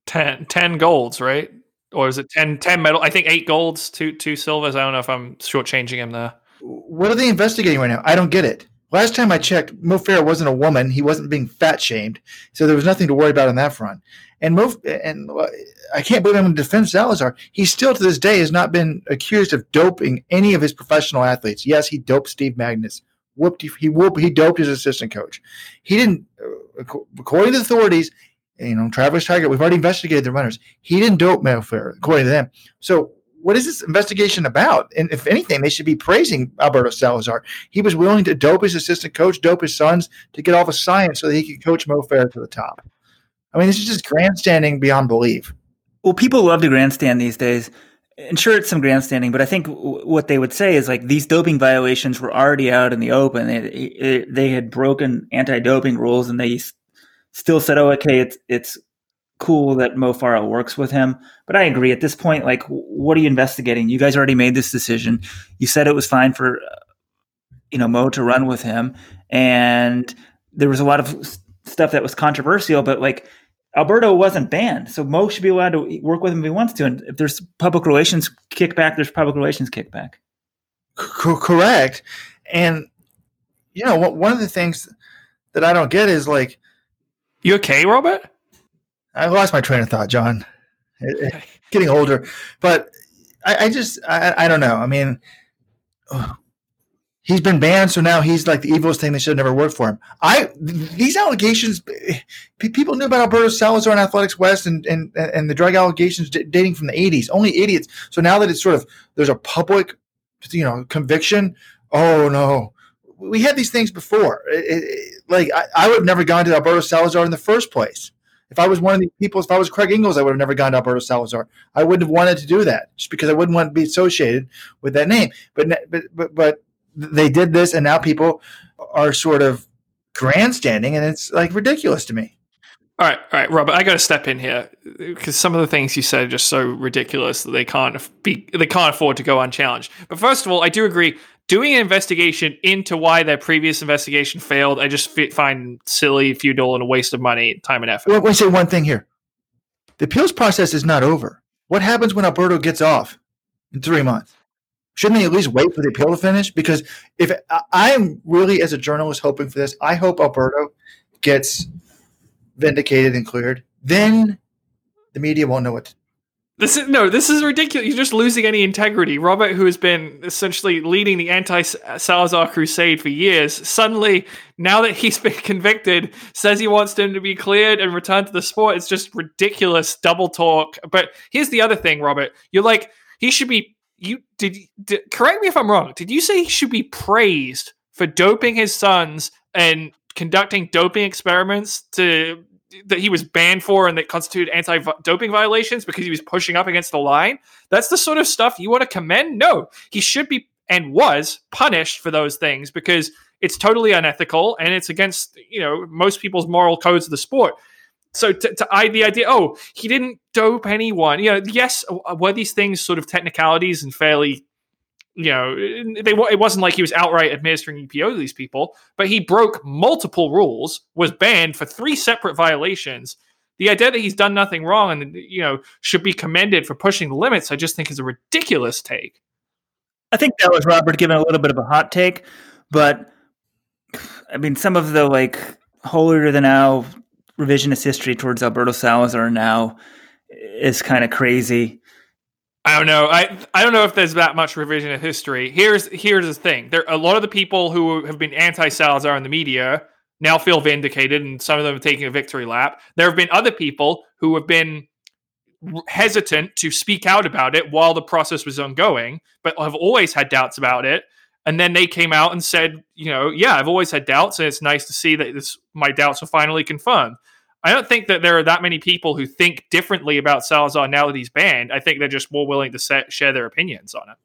10, 10 golds, right? Or is it 10, 10 medal? I think eight golds, two two silvers. I don't know if I'm shortchanging him there. What are they investigating right now? I don't get it. Last time I checked, Mo Farah wasn't a woman. He wasn't being fat shamed, so there was nothing to worry about on that front. And Mo, and uh, I can't believe I'm going to defend Salazar. He still to this day has not been accused of doping any of his professional athletes. Yes, he doped Steve Magness. Whooped he whooped he doped his assistant coach. He didn't, uh, according to the authorities. You know, Travis Tygart. We've already investigated the runners. He didn't dope Mo Farah, according to them. So what is this investigation about? And if anything, they should be praising Alberto Salazar. He was willing to dope his assistant coach, dope his sons to get all the science so that he could coach Mo Farah to the top. I mean, this is just grandstanding beyond belief. Well, people love to grandstand these days. And sure, it's some grandstanding, but I think w- what they would say is like these doping violations were already out in the open. They, they had broken anti-doping rules, and they still said, "Oh, okay, it's it's cool that Mo Farah works with him." But I agree. At this point, like, what are you investigating? You guys already made this decision. You said it was fine for you know Mo to run with him, and there was a lot of stuff that was controversial, but like Alberto wasn't banned, so Mo should be allowed to work with him if he wants to. And if there's public relations kickback, there's public relations kickback. C- correct. And you know, one of the things that I don't get is like, you okay, Robert? I lost my train of thought, John. Getting older, but I, I just I, I, don't know. I mean, [sighs] he's been banned, so now he's like the evilest thing that should have never worked for him. I these allegations, people knew about Alberto Salazar and Athletics West and and and the drug allegations dating from the '80s. Only idiots. So now that it's sort of there's a public, you know, conviction. Oh no, we had these things before. It, it, like I, I would have never gone to Alberto Salazar in the first place. If I was one of these people, if I was Craig Engels, I would have never gone to Alberto Salazar. I wouldn't have wanted to do that just because I wouldn't want to be associated with that name. But but but, but they did this, and now people are sort of grandstanding, and it's like ridiculous to me. All right, all right, Robert. I got to step in here because some of the things you said are just so ridiculous that they can't be they can't afford to go unchallenged. But first of all, I do agree. Doing an investigation into why that previous investigation failed, I just find silly, futile, and a waste of money, time, and effort. Let me say one thing here: the appeals process is not over. What happens when Alberto gets off in three months? Shouldn't they at least wait for the appeal to finish? Because if I'm really, as a journalist, hoping for this, I hope Alberto gets vindicated and cleared. Then the media won't know what. To- this is no. This is ridiculous. You're just losing any integrity. Robert, who has been essentially leading the anti-Salazar crusade for years, suddenly now that he's [laughs] been convicted, says he wants him to be cleared and return to the sport. It's just ridiculous double talk. But here's the other thing, Robert. You're like he should be you did, did, correct me if I'm wrong. Did you say he should be praised for doping his sons and conducting doping experiments to that he was banned for and that constituted anti-doping violations because he was pushing up against the line? That's the sort of stuff you want to commend? No, he should be and was punished for those things because it's totally unethical and it's against you know most people's moral codes of the sport so to, to I the idea, oh, he didn't dope anyone. You know, yes, were these things sort of technicalities and fairly, you know, they it wasn't like he was outright administering EPO to these people, but he broke multiple rules, was banned for three separate violations. The idea that he's done nothing wrong and you know should be commended for pushing the limits, I just think is a ridiculous take. I think that was Robert giving a little bit of a hot take, but I mean, some of the like holier than now revisionist history towards Alberto Salazar now is kind of crazy. I don't know. I I don't know if there's that much revision of history. Here's here's the thing. There a lot of the people who have been anti Salazar in the media now feel vindicated, and some of them are taking a victory lap. There have been other people who have been hesitant to speak out about it while the process was ongoing, but have always had doubts about it. And then they came out and said, you know, yeah, I've always had doubts, and it's nice to see that this my doubts are finally confirmed. I don't think that there are that many people who think differently about Salazar now that he's banned. I think they're just more willing to set, share their opinions on it.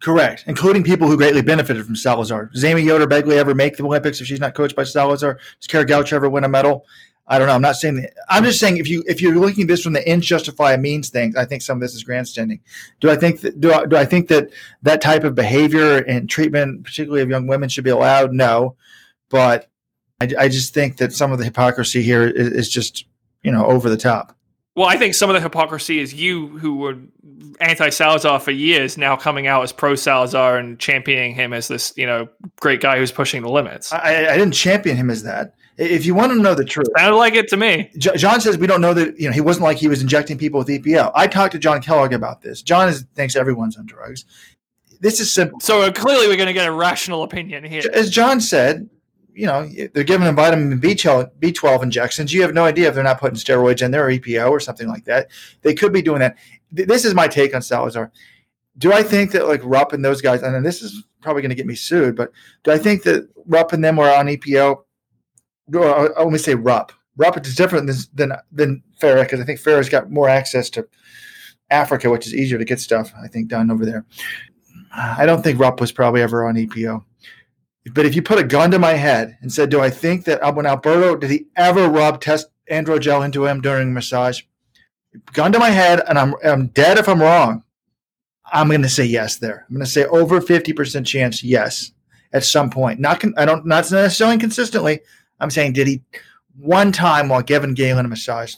Correct, including people who greatly benefited from Salazar. Does Amy Yoder Begley ever make the Olympics if she's not coached by Salazar? Does Kara Goucher ever win a medal? I don't know. I'm not saying. I'm just saying if you if you're looking at this from the ends justify a means thing, I think some of this is grandstanding. Do I think that do I, do I think that that type of behavior and treatment, particularly of young women, should be allowed? No, but I, I just think that some of the hypocrisy here is, is just you know over the top. Well, I think some of the hypocrisy is you, who were anti Salazar for years, now coming out as pro Salazar and championing him as this, you know, great guy who's pushing the limits. I, I didn't champion him as that. If you want to know the truth, sounded like it to me. John says we don't know that you know he wasn't like he was injecting people with EPO. I talked to John Kellogg about this. John is, thinks everyone's on drugs. This is simple. So uh, clearly, we're going to get a rational opinion here. As John said, you know, they're giving them vitamin B12, injections. You have no idea if they're not putting steroids in there or EPO or something like that. They could be doing that. This is my take on Salazar. Do I think that like Rupp and those guys, and this is probably going to get me sued, but do I think that Rupp and them were on EPO? Or, let me say Rupp. Rupp is different than than, than Farah because I think Farah's got more access to Africa, which is easier to get stuff I think done over there. I don't think Rupp was probably ever on EPO. But if you put a gun to my head and said, "Do I think that when Alberto did he ever rub test androgel into him during massage?" Gun to my head, and I'm I'm dead if I'm wrong. I'm going to say yes there. I'm going to say over fifty percent chance yes at some point. Not con- I don't not necessarily consistently. I'm saying did he one time while giving Galen a massage,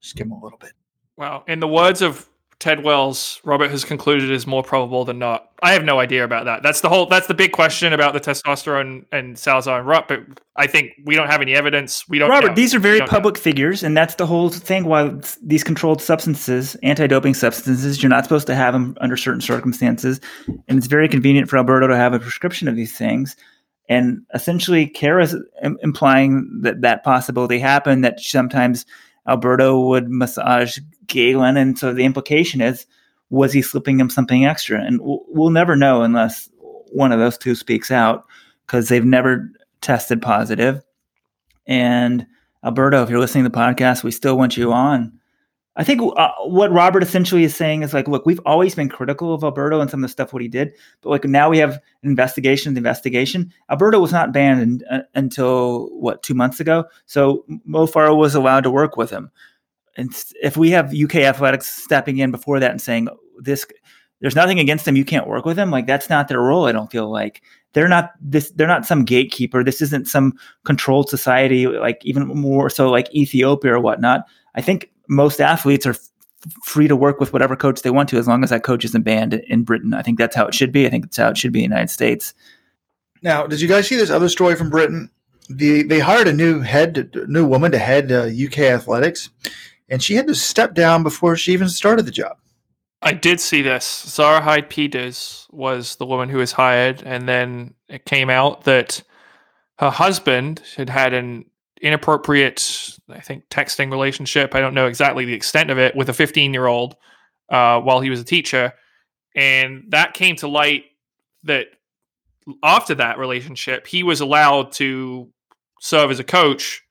skim a little bit. Wow. In the words of Ted Wells, Robert has concluded is more probable than not. I have no idea about that. That's the whole. That's the big question about the testosterone and Salazar and Rupp. But I think we don't have any evidence. We don't. Robert, know. these are very public know. figures, and that's the whole thing. Why these controlled substances, anti-doping substances, you're not supposed to have them under certain circumstances, and it's very convenient for Alberto to have a prescription of these things. And essentially, Kara's implying that that possibility happened. That sometimes Alberto would massage Galen, and so the implication is, was he slipping him something extra? And we'll, we'll never know unless one of those two speaks out because they've never tested positive. And Alberto, if you're listening to the podcast, we still want you on I think uh, what Robert essentially is saying is like, look, we've always been critical of Alberto and some of the stuff what he did, but like now we have investigation. Investigation. Alberto was not banned in, uh, until what two months ago, so Mo Farah was allowed to work with him. And if we have UK athletics stepping in before that and saying this, there's nothing against them, you can't work with them. Like that's not their role. I don't feel like they're not this. They're not some gatekeeper. This isn't some controlled society, like even more so like Ethiopia or whatnot. I think most athletes are f- free to work with whatever coach they want to as long as that coach isn't banned in Britain. I think that's how it should be. I think that's how it should be in the United States. Now, did you guys see this other story from Britain? The they hired a new head, new woman to head uh, UK athletics, and she had to step down before she even started the job. I did see this. Zara Hyde Peters was the woman who was hired, and then it came out that her husband had had an inappropriate, I think, texting relationship. I don't know exactly the extent of it with a 15 year old uh, while he was a teacher. And that came to light that after that relationship, he was allowed to serve as a coach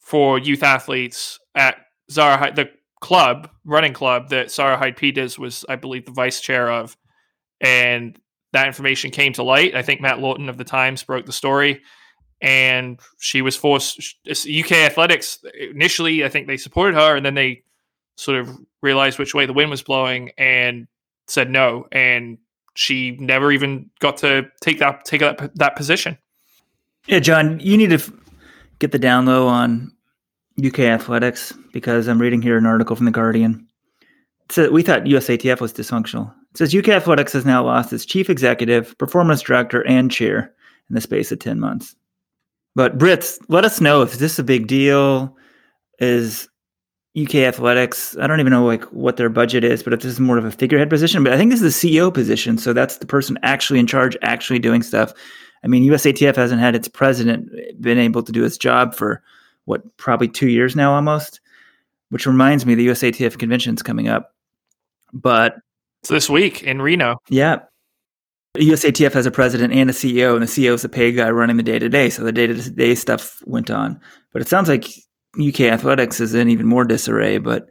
for youth athletes at Zara the club, running club that Zara Hyde Peters was, I believe, the vice chair of. And that information came to light. I think Matt Lawton of the Times broke the story and she was forced. UK Athletics initially, I think they supported her, and then they sort of realized which way the wind was blowing and said no, and she never even got to take that take that that position. Yeah, John, you need to f- get the down low on UK Athletics because I'm reading here an article from the Guardian. Says we thought USATF was dysfunctional. It says UK Athletics has now lost its chief executive, performance director, and chair in the space of ten months. But Brits, let us know if this is a big deal. Is UK Athletics? I don't even know like what their budget is, but if this is more of a figurehead position, but I think this is the CEO position, so that's the person actually in charge, actually doing stuff. I mean, USATF hasn't had its president been able to do its job for what probably two years now, almost. Which reminds me, the USATF convention is coming up, but it's this week in Reno. Yeah, USATF has a president and a CEO, and the CEO is the paid guy running the day to day. So the day to day stuff went on. But it sounds like UK athletics is in even more disarray. But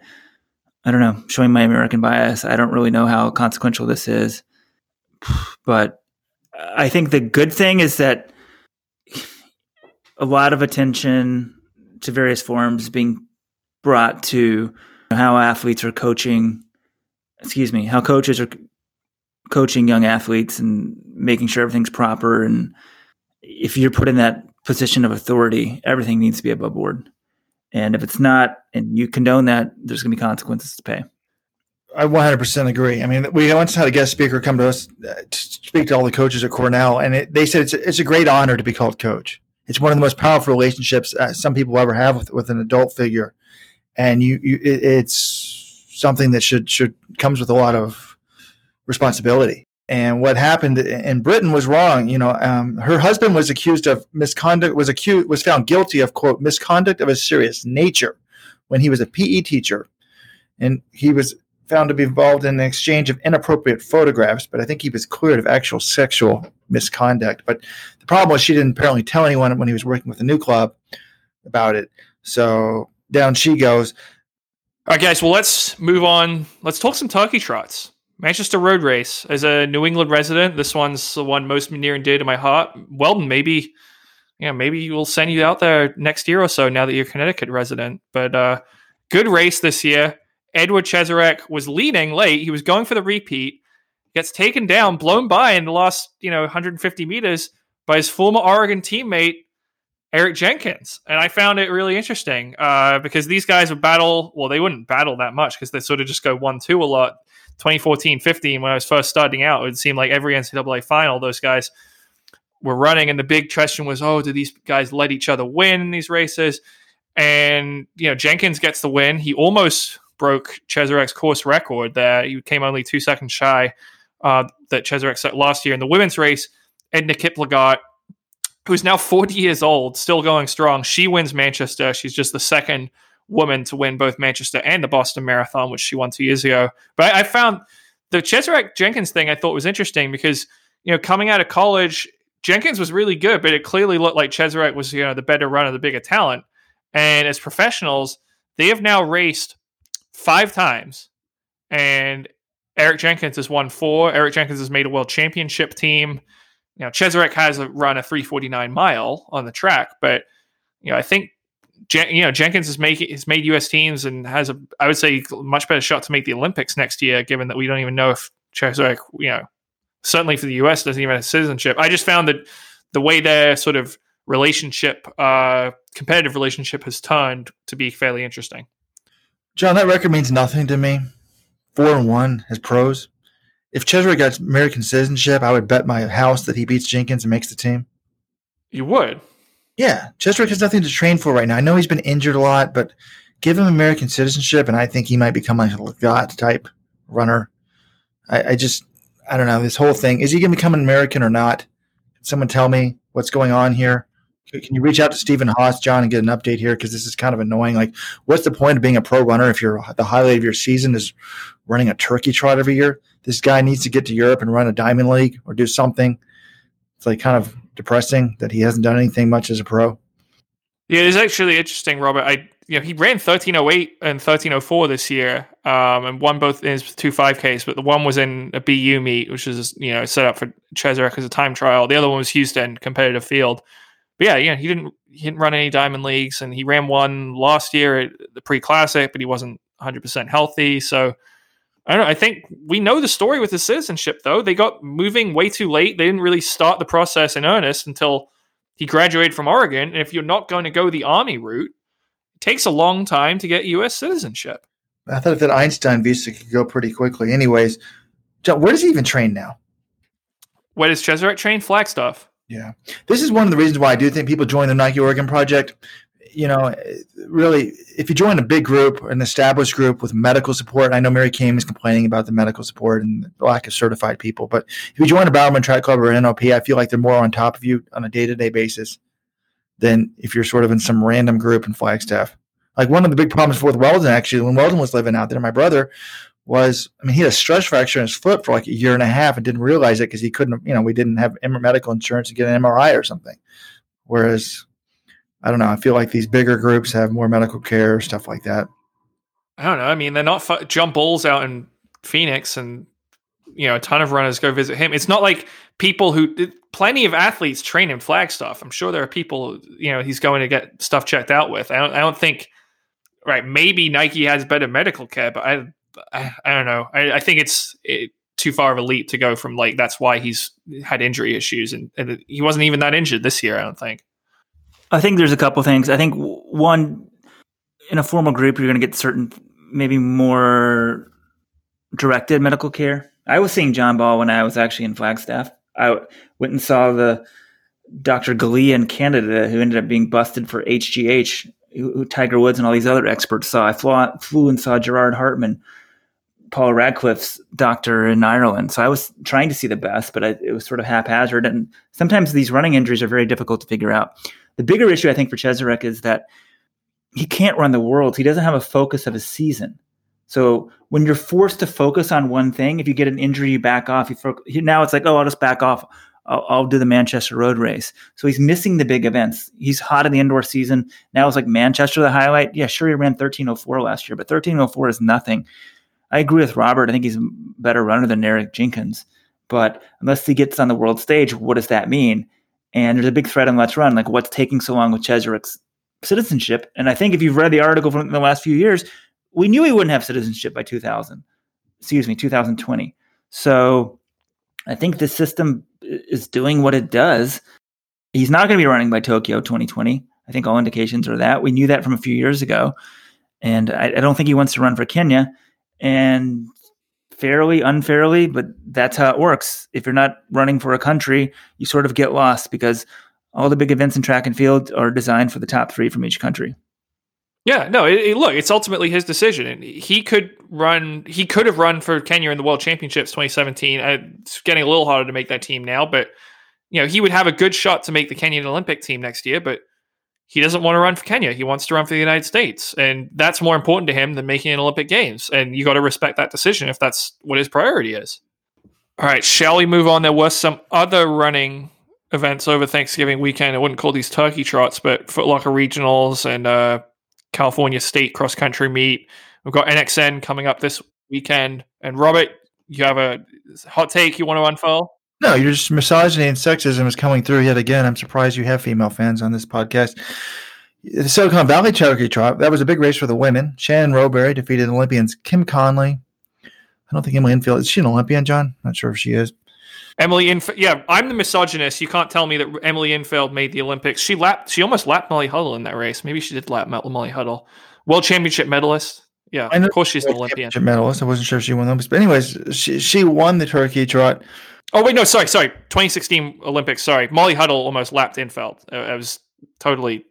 I don't know, showing my American bias, I don't really know how consequential this is. [sighs] But I think the good thing is that a lot of attention to various forums being brought to how athletes are coaching excuse me how coaches are coaching young athletes and making sure everything's proper and if you're put in that position of authority everything needs to be above board and if it's not and you condone that there's going to be consequences to pay I 100% agree. I mean, we once had a guest speaker come to us uh, to speak to all the coaches at Cornell, and it, they said it's a, it's a great honor to be called coach. It's one of the most powerful relationships uh, some people ever have with, with an adult figure, and you, you it, it's something that should should comes with a lot of responsibility. And what happened in Britain was wrong. You know, um, her husband was accused of misconduct, was accused, was found guilty of quote misconduct of a serious nature when he was a PE teacher, and he was found to be involved in an exchange of inappropriate photographs, but I think he was cleared of actual sexual misconduct. But the problem was she didn't apparently tell anyone when he was working with the new club about it. So down she goes. All right, guys. Well, let's move on. Let's talk some turkey trots. Manchester Road Race. As a New England resident, this one's the one most near and dear to my heart. Weldon, maybe, yeah, maybe we'll send you out there next year or so. Now that you're Connecticut resident, but uh, good race this year. Edward Cheserek was leading late. He was going for the repeat, gets taken down, blown by in the last, you know, 150 meters by his former Oregon teammate, Eric Jenkins. And I found it really interesting uh, because these guys would battle, well, they wouldn't battle that much because they sort of just go 1 2 a lot. 2014 15, when I was first starting out, it would seem like every NCAA final, those guys were running. And the big question was, oh, do these guys let each other win in these races? And, you know, Jenkins gets the win. He almost broke Cheserek's course record. there. he came only two seconds shy uh, that Cheserek set last year in the women's race. Edna Kiplagat, who's now 40 years old, still going strong. She wins Manchester. She's just the second woman to win both Manchester and the Boston Marathon, which she won two years ago. But I, I found the Cheserek Jenkins thing I thought was interesting because you know coming out of college, Jenkins was really good, but it clearly looked like Cheserek was you know the better runner, the bigger talent. And as professionals, they have now raced five times, and Eric Jenkins has won four. Eric Jenkins has made a world championship team. You know, Cheserek has a run a 349 mile on the track, but you know, I think Jen, you know Jenkins is making has made U.S. teams and has a I would say much better shot to make the Olympics next year, given that we don't even know if Cheserek, you know, certainly for the U.S. doesn't even have citizenship. I just found that the way their sort of relationship, uh, competitive relationship, has turned to be fairly interesting. John, that record means nothing to me. Four and one as pros. If Cheserek got American citizenship, I would bet my house that he beats Jenkins and makes the team. You would? Yeah. Cheserek has nothing to train for right now. I know he's been injured a lot, but give him American citizenship, and I think he might become like a Lagat type runner. I, I just, I don't know. This whole thing is he going to become an American or not? Can someone tell me what's going on here? Can you reach out to Stephen Haas, John, and get an update here? Because this is kind of annoying. Like, what's the point of being a pro runner if you're the highlight of your season is running a turkey trot every year? This guy needs to get to Europe and run a diamond league or do something. It's like kind of depressing that he hasn't done anything much as a pro. Yeah, it's actually interesting, Robert. I you know he ran 1308 and 1304 this year, um, and won both in his two 5Ks. But the one was in a BU meet, which is you know set up for Cheserek as a time trial. The other one was Houston competitive field but yeah, yeah, he didn't he didn't run any diamond leagues, and he ran one last year at the pre classic, but he wasn't 100 percent healthy. So I don't know. I think we know the story with his citizenship, though. They got moving way too late. They didn't really start the process in earnest until he graduated from Oregon. And if you're not going to go the army route, it takes a long time to get U.S. citizenship. I thought if that Einstein visa could go pretty quickly. Anyways, John, where does he even train now? Where does Cheserek train? Flagstaff. Yeah. This is one of the reasons why I do think people join the Nike Oregon Project. You know, really, if you join a big group, an established group with medical support, I know Mary Cain is complaining about the medical support and the lack of certified people, but if you join a Bowerman Track Club or NOP, I feel like they're more on top of you on a day to day basis than if you're sort of in some random group in Flagstaff. Like one of the big problems with Weldon, actually, when Weldon was living out there, my brother was I mean he had a stress fracture in his foot for like a year and a half and didn't realize it because he couldn't you know we didn't have medical insurance to get an MRI or something. Whereas I don't know I feel like these bigger groups have more medical care stuff like that. I don't know. I mean they're not fu- jump bulls out in Phoenix and you know a ton of runners go visit him. It's not like people who plenty of athletes train in Flagstaff. I'm sure there are people you know he's going to get stuff checked out with. I don't I don't think right. Maybe Nike has better medical care, but I I, I don't know. I, I think it's it, too far of a leap to go from like that's why he's had injury issues and, and he wasn't even that injured this year. I don't think. I think there's a couple things. I think one in a formal group you're going to get certain maybe more directed medical care. I was seeing John Ball when I was actually in Flagstaff. I went and saw the Dr. Galea in Canada who ended up being busted for HGH, who, Tiger Woods and all these other experts saw. I flew, flew and saw Gerard Hartman, Paula Radcliffe's doctor in Ireland. So I was trying to see the best, but I, it was sort of haphazard. And sometimes these running injuries are very difficult to figure out. The bigger issue, I think, for Cheserek is that he can't run the world. He doesn't have a focus of a season. So when you're forced to focus on one thing, if you get an injury, you back off. You now it's like, oh, I'll just back off. I'll, I'll, do the Manchester Road Race. So he's missing the big events. He's hot in the indoor season. Now it's like Manchester the highlight. Yeah, sure, he ran 1304 last year, but 1304 is nothing. I agree with Robert. I think he's a better runner than Eric Jenkins. But unless he gets on the world stage, what does that mean? And there's a big threat in Let's Run. Like, what's taking so long with Cheserek's citizenship? And I think if you've read the article from the last few years, we knew he wouldn't have citizenship by 2000, excuse me, 2020. So I think the system is doing what it does. He's not going to be running by Tokyo 2020. I think all indications are that. We knew that from a few years ago. And I, I don't think he wants to run for Kenya. And fairly, unfairly, but that's how it works. If you're not running for a country, you sort of get lost because all the big events in track and field are designed for the top three from each country. Yeah, no. It, it, look, it's ultimately his decision, and he could run. He could have run for Kenya in the World Championships 2017. It's getting a little harder to make that team now, but you know he would have a good shot to make the Kenyan Olympic team next year. But he doesn't want to run for Kenya. He wants to run for the United States, and that's more important to him than making an Olympic Games. And you got to respect that decision if that's what his priority is. All right, shall we move on? There were some other running events over Thanksgiving weekend. I wouldn't call these turkey trots, but Footlocker regionals and uh, California State cross country meet. We've got NXN coming up this weekend. And Robert, you have a hot take you want to unfurl? No, you're just misogyny and sexism is coming through yet again. I'm surprised you have female fans on this podcast. The Silicon Valley Turkey Trot, that was a big race for the women. Shannon Rowbury defeated Olympians Kim Conley. I don't think Emily Infeld is she an Olympian, John? Not sure if she is. Emily Infeld, yeah, I'm the misogynist. You can't tell me that Emily Infeld made the Olympics. She lapped, she almost lapped Molly Huddle in that race. Maybe she did lap Molly Huddle. World Championship medalist. Yeah, of course she's an Olympian. Medalist. I wasn't sure if she won the Olympics, but anyways, she she won the Turkey Trot. Oh wait, no, sorry, sorry. 2016 Olympics. Sorry, Molly Huddle almost lapped Infeld. I, was totally.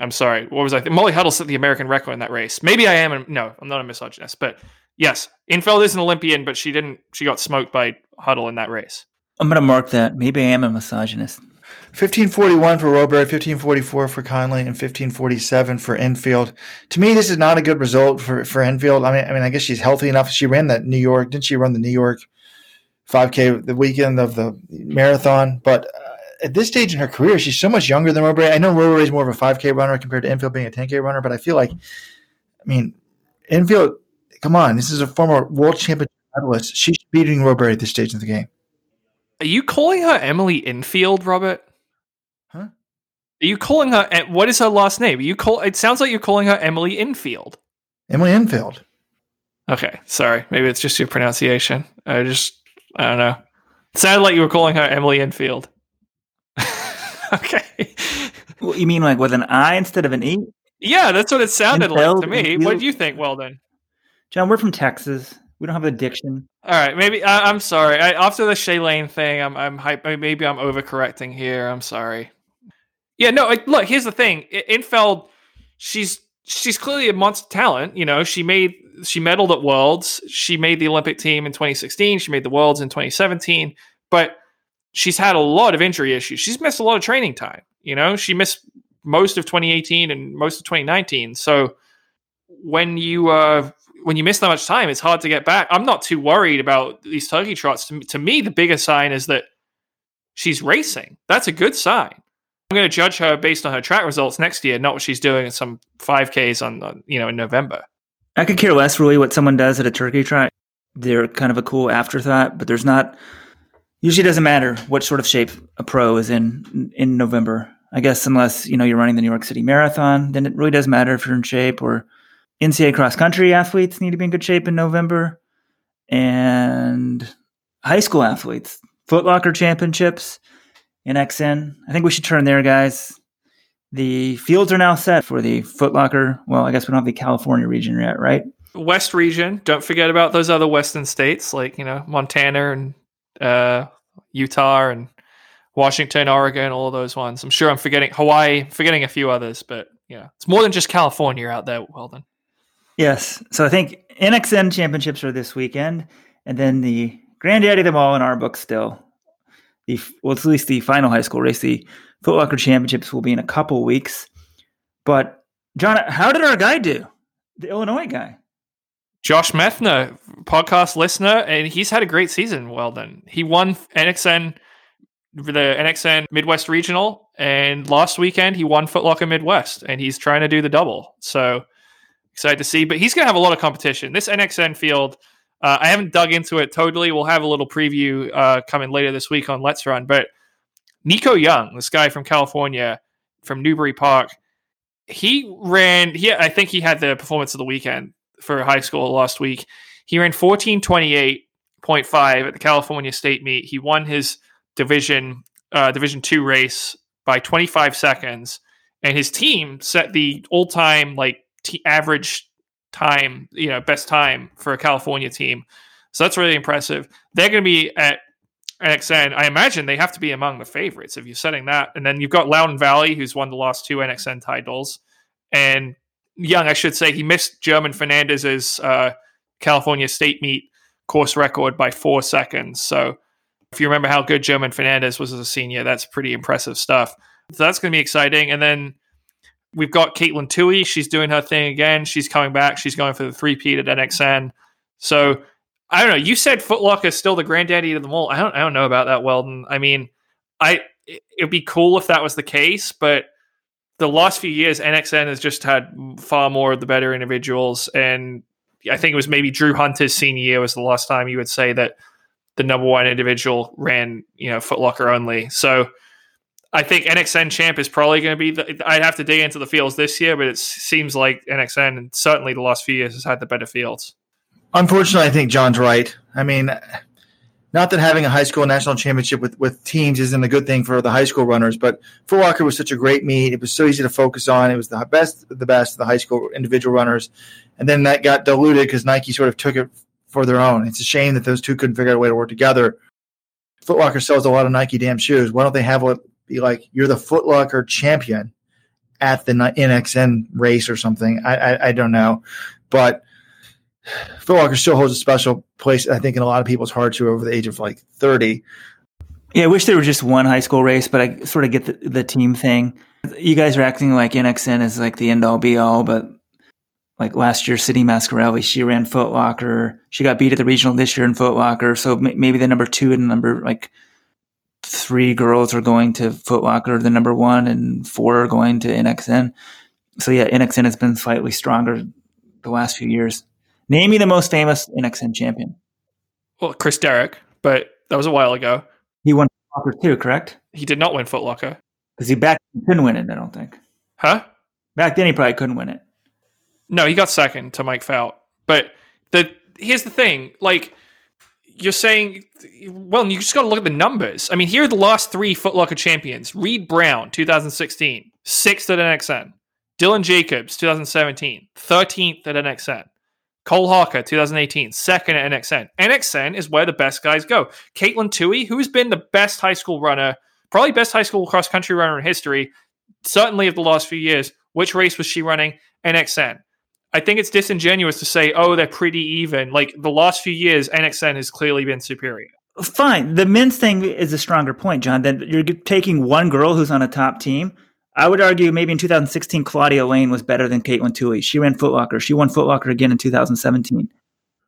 I'm sorry. What was I? Th- Molly Huddle set the American record in that race. Maybe I am. A, no, I'm not a misogynist, but yes, Infeld is an Olympian, but she didn't. She got smoked by Huddle in that race. I'm going to mark that. Maybe I am a misogynist. 1541 for Rowbury, 1544 for Conley, and 1547 for Infeld. To me, this is not a good result for, for Infeld. I mean, I mean, I guess she's healthy enough. She ran that New York. Didn't she run the New York 5K the weekend of the marathon? But uh, at this stage in her career, she's so much younger than Rowbury. I know Rowbury is more of a 5K runner compared to Infeld being a 10K runner, but I feel like, I mean, Infeld, come on, this is a former world championship medalist. She's beating Rowbury at this stage of the game. Are you calling her Emily Infield, Robert? Huh? Are you calling her? What is her last name? You call? It sounds like you're calling her Emily Infield. Emily Infield. Okay, sorry. Maybe it's just your pronunciation. I just, I don't know. It sounded like you were calling her Emily Infield. [laughs] okay. Well, you mean like with an I instead of an E? Yeah, that's what it sounded Infield, like to me. Infield? What do you think, Weldon? John, we're from Texas. We don't have a diction. All right, maybe I, am sorry. I, after the Shailene thing, I'm I'm hype, maybe I'm overcorrecting here. I'm sorry. Yeah, no. Look, here's the thing. Infeld, she's she's clearly a monster talent. You know, she made she medaled at Worlds. She made the Olympic team in 2016. She made the Worlds in 2017. But she's had a lot of injury issues. She's missed a lot of training time. You know, she missed most of 2018 and most of 2019. So when you uh, when you miss that much time, it's hard to get back. I'm not too worried about these turkey trots. To, to me, the biggest sign is that she's racing. That's a good sign. I'm going to judge her based on her track results next year, not what she's doing in some 5Ks on, on you know in November. I could care less really what someone does at a turkey trot. they're kind of a cool afterthought, but there's not usually doesn't matter what sort of shape a pro is in in November. I guess unless you know you're running the New York City Marathon, then it really does matter if you're in shape. Or NCAA cross country athletes need to be in good shape in November, and high school athletes, Footlocker championships NXN. I think we should turn there, guys. The fields are now set for the Footlocker. Well, I guess we don't have the California region yet, right? West region. Don't forget about those other western states like you know Montana and uh, Utah and Washington, Oregon, all those ones. I'm sure I'm forgetting Hawaii, forgetting a few others, but yeah, it's more than just California out there. Well then, yes. So I think NXN championships are this weekend, and then the granddaddy of them all in our book still. The well, at least the final high school race, the Footlocker Championships will be in a couple weeks. But John, how did our guy do? The Illinois guy. Josh Methner, podcast listener, and he's had a great season. Well done. He won NXN, the NXN Midwest Regional, and last weekend he won Footlocker Midwest, and he's trying to do the double. So excited to see. But he's going to have a lot of competition. This NXN field, uh, I haven't dug into it totally. We'll have a little preview uh, coming later this week on Let's Run. But Nico Young, this guy from California, from Newbury Park, he ran. He, I think he had the performance of the weekend for high school last week. He ran 1428.5 at the California State meet. He won his division uh, division 2 race by 25 seconds and his team set the all-time like t- average time, you know, best time for a California team. So that's really impressive. They're going to be at NXN. I imagine they have to be among the favorites if you're setting that. And then you've got Loudoun Valley, who's won the last two NXN titles, and Young, I should say, he missed German Fernandez's uh, California State meet course record by four seconds. So if you remember how good German Fernandez was as a senior, that's pretty impressive stuff. So that's going to be exciting. And then we've got Katelyn Tuohy. She's doing her thing again. She's coming back. She's going for the three-peat at NXN. So I don't know. You said Footlocker is still the granddaddy of them all. I don't. I don't know about that, Weldon. I mean, I it'd be cool if that was the case, but the last few years, NXN has just had far more of the better individuals. And I think it was maybe Drew Hunter's senior year was the last time you would say that the number one individual ran, you know, Footlocker only. So I think NXN champ is probably going to be the, I'd have to dig into the fields this year, but it seems like NXN and certainly the last few years has had the better fields. Unfortunately, I think John's right. I mean, not that having a high school national championship with, with teams isn't a good thing for the high school runners, but Footlocker was such a great meet. It was so easy to focus on. It was the best, the best of the high school individual runners, and then that got diluted because Nike sort of took it for their own. It's a shame that those two couldn't figure out a way to work together. Footlocker sells a lot of Nike damn shoes. Why don't they have it be like you're the Footlocker champion at the NXN race or something? I, I, I don't know, but Footlocker still holds a special place, I think, in a lot of people's hearts who are over the age of like 30. Yeah, I wish there was just one high school race, but I sort of get the, the team thing. You guys are acting like NXN is like the end all be all, but like last year, Sydney Masciarelli, she ran Footlocker. She got beat at the regional this year in Footlocker. So maybe the number two and number like three girls are going to Footlocker, the number one, and four are going to NXN. So yeah, NXN has been slightly stronger the last few years. Name me the most famous NXN champion. Well, Chris Derrick, but that was a while ago. He won Footlocker too, correct? He did not win Footlocker. Because he back couldn't win it, I don't think. Huh? Back then he probably couldn't win it. No, he got second to Mike Fout. But the here's the thing, like you're saying, well, you just got to look at the numbers. I mean, here are the last three Footlocker champions: Reed Brown, 2016, sixth at NXN; Dylan Jacobs, 2017, 13th at NXN; Cole Hocker, 2018, second at NXN. NXN is where the best guys go. Katelyn Tuohy, who's been the best high school runner, probably best high school cross country runner in history, certainly of the last few years. Which race was she running? NXN. I think it's disingenuous to say, oh, they're pretty even. Like the last few years, NXN has clearly been superior. Fine. The men's thing is a stronger point, John. That you're taking one girl who's on a top team I would argue maybe in 2016, Claudia Lane was better than Katelyn Tuohy. She ran Footlocker. She won Footlocker again in 2017.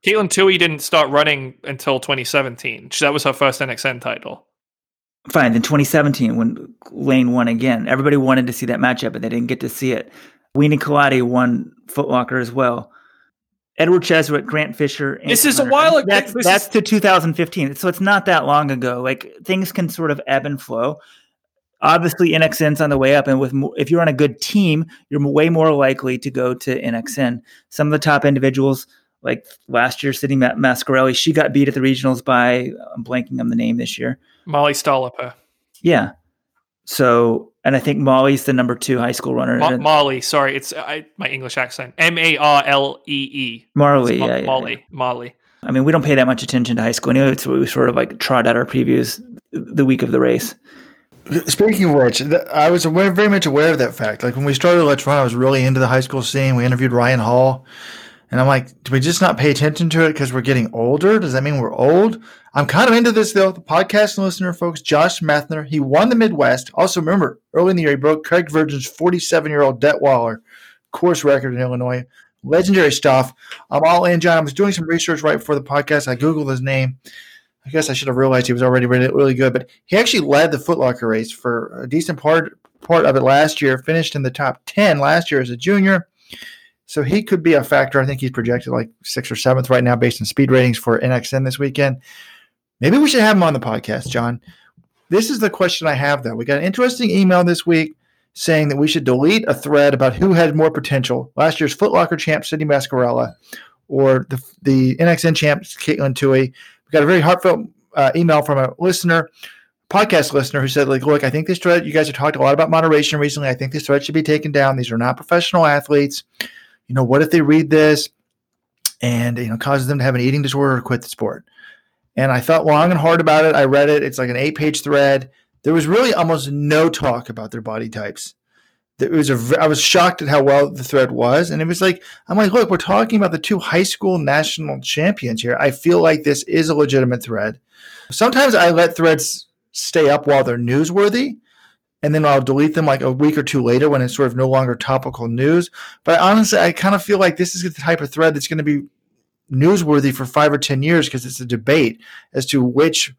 Katelyn Tuohy didn't start running until 2017. That was her first NXN title. Fine. Then 2017, when Lane won again, everybody wanted to see that matchup, but they didn't get to see it. Weini Kelati won Footlocker as well. Edward Cheserek, Grant Fisher. This is a while ago. That's, that's is- to 2015. So it's not that long ago. Like things can sort of ebb and flow. Obviously, NXN's on the way up, and with if you're on a good team, you're way more likely to go to NXN. Some of the top individuals, like last year, Sydney Ma- Masciarelli, she got beat at the regionals by I'm blanking on the name this year. Molly Stolliper. Yeah. So, and I think Molly's the number two high school runner. Mo- And Molly, sorry, it's I, my English accent. M A R L E E. Marley, Mo- yeah, yeah, Molly, yeah. Molly. I mean, we don't pay that much attention to high school anyway. It's we sort of like trot out our previews the week of the race. Speaking of which, I was aware, very much aware of that fact. Like when we started Let's Run, I was really into the high school scene. We interviewed Ryan Hall, and I'm like, do we just not pay attention to it because we're getting older? Does that mean we're old? I'm kind of into this though. The podcast listener, folks, Josh Methner, he won the Midwest. Also, remember early in the year, he broke Craig Virgin's 47 year old Detweiler course record in Illinois. Legendary stuff. I'm all in, John. I was doing some research right before the podcast. I googled his name. I guess I should have realized he was already really, really good, but he actually led the Footlocker race for a decent part part of it last year. Finished in the top ten last year as a junior, so he could be a factor. I think he's projected like sixth or seventh right now based on speed ratings for NXN this weekend. Maybe we should have him on the podcast, John. This is the question I have though. We got an interesting email this week saying that we should delete a thread about who had more potential: last year's Footlocker champ Sydney Masciarelli, or the the NXN champ Katelyn Tuohy. We got a very heartfelt uh, email from a listener, podcast listener, who said, "Like, look, I think this thread. You guys have talked a lot about moderation recently. I think this thread should be taken down. These are not professional athletes. You know, what if they read this and you know causes them to have an eating disorder or quit the sport?" And I thought long and hard about it. I read it. It's like an eight-page thread. There was really almost no talk about their body types. It was a. I was shocked at how well the thread was, and it was like I'm like, look, we're talking about the two high school national champions here. I feel like this is a legitimate thread. Sometimes I let threads stay up while they're newsworthy, and then I'll delete them like a week or two later when it's sort of no longer topical news. But honestly, I kind of feel like this is the type of thread that's going to be newsworthy for five or ten years because it's a debate as to which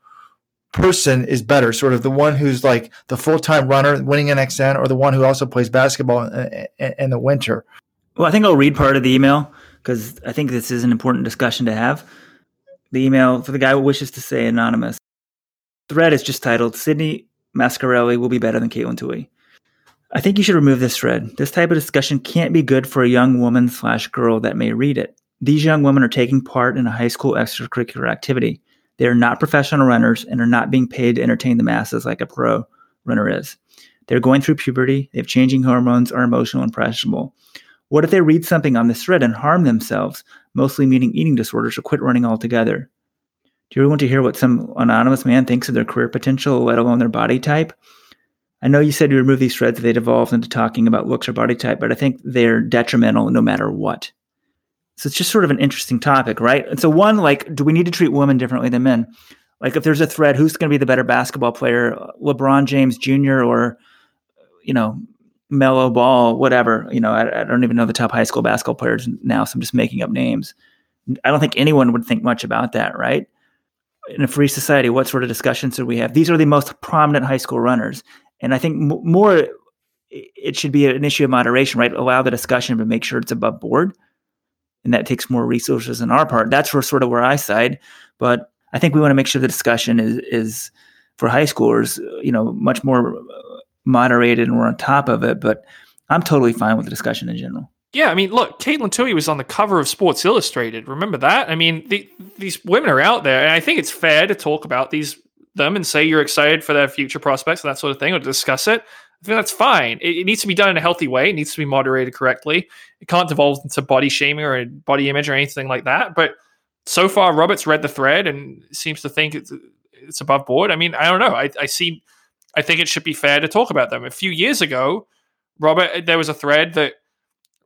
person is better, sort of the one who's like the full time runner winning NXN or the one who also plays basketball in, the winter. Well, I think I'll read part of the email because I think this is an important discussion to have. The email for the guy who wishes to say anonymous. Thread is just titled Sydney Masciarelli will be better than Katelyn Tuohy. I think you should remove this thread. This type of discussion can't be good for a young woman slash girl that may read it. These young women are taking part in a high school extracurricular activity. They are not professional runners and are not being paid to entertain the masses like a pro runner is. They're going through puberty, they have changing hormones, are emotional and impressionable. What if they read something on this thread and harm themselves, mostly meaning eating disorders, or quit running altogether? Do you really want to hear what some anonymous man thinks of their career potential, let alone their body type? I know you said you remove these threads they'd evolved into talking about looks or body type, but I think they're detrimental no matter what. So it's just sort of an interesting topic, right? And so one, like, do we need to treat women differently than men? Like, if there's a thread, who's going to be the better basketball player, LeBron James Jr. or, you know, Melo Ball, whatever? You know, I, I don't even know the top high school basketball players now, so I'm just making up names. I don't think anyone would think much about that, right? In a free society, what sort of discussions should we have? These are the most prominent high school runners, and I think m- more it should be an issue of moderation, right? Allow the discussion, but make sure it's above board and that takes more resources on our part. That's where sort of where I side. But I think we want to make sure the discussion is is for high schoolers, you know, much more uh, moderated and we're on top of it. But I'm totally fine with the discussion in general. Yeah, I mean, look, Katelyn Tuohy was on the cover of Sports Illustrated. Remember that? I mean, the, these women are out there, and I think it's fair to talk about these them and say you're excited for their future prospects and that sort of thing, or discuss it. I think that's fine. It, it needs to be done in a healthy way. It needs to be moderated correctly. It can't devolve into body shaming or body image or anything like that. But so far, Robert's read the thread and seems to think it's it's above board. I mean, I don't know. I, I see. I think it should be fair to talk about them. A few years ago, Robert, there was a thread that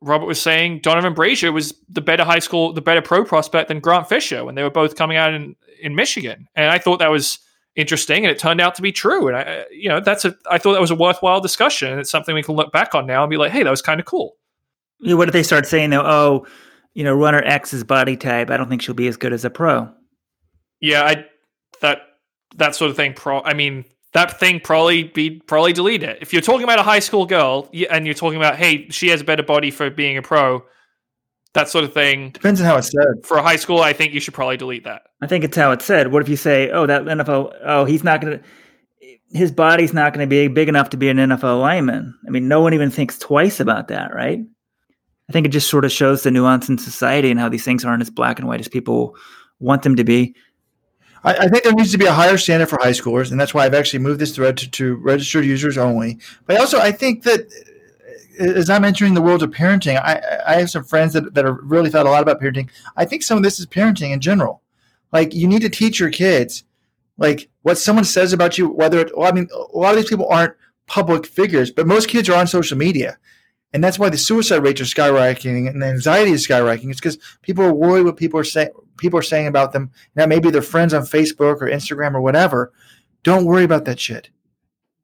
Robert was saying Donavan Brazier was the better high school, the better pro prospect than Grant Fisher when they were both coming out in, in Michigan. And I thought that was interesting and it turned out to be true. And I, you know, that's a, I thought that was a worthwhile discussion. And it's something we can look back on now and be like, hey, that was kind of cool. What if they start saying though, oh, you know, runner X's body type, I don't think she'll be as good as a pro. Yeah, I, that, that sort of thing. Pro, I mean, that thing probably be probably delete it. If you're talking about a high school girl and you're talking about, hey, she has a better body for being a pro, that sort of thing. Depends on how it's said. For a high school, I think you should probably delete that. I think it's how it's said. What if you say, "Oh, that NFL, oh, he's not going to, his body's not going to be big enough to be an NFL lineman." I mean, no one even thinks twice about that, right? I think it just sort of shows the nuance in society and how these things aren't as black and white as people want them to be. I, I think there needs to be a higher standard for high schoolers, and that's why I've actually moved this thread to, to registered users only. But also, I think that uh, as I'm entering the world of parenting, I, I have some friends that, that have really thought a lot about parenting. I think some of this is parenting in general. Like you need to teach your kids, like what someone says about you. Whether it, well, I mean, a lot of these people aren't public figures, but most kids are on social media, and that's why the suicide rates are skyrocketing and the anxiety is skyrocketing. It's because people are worried what people are saying. People are saying about them. Now maybe their friends on Facebook or Instagram or whatever. Don't worry about that shit.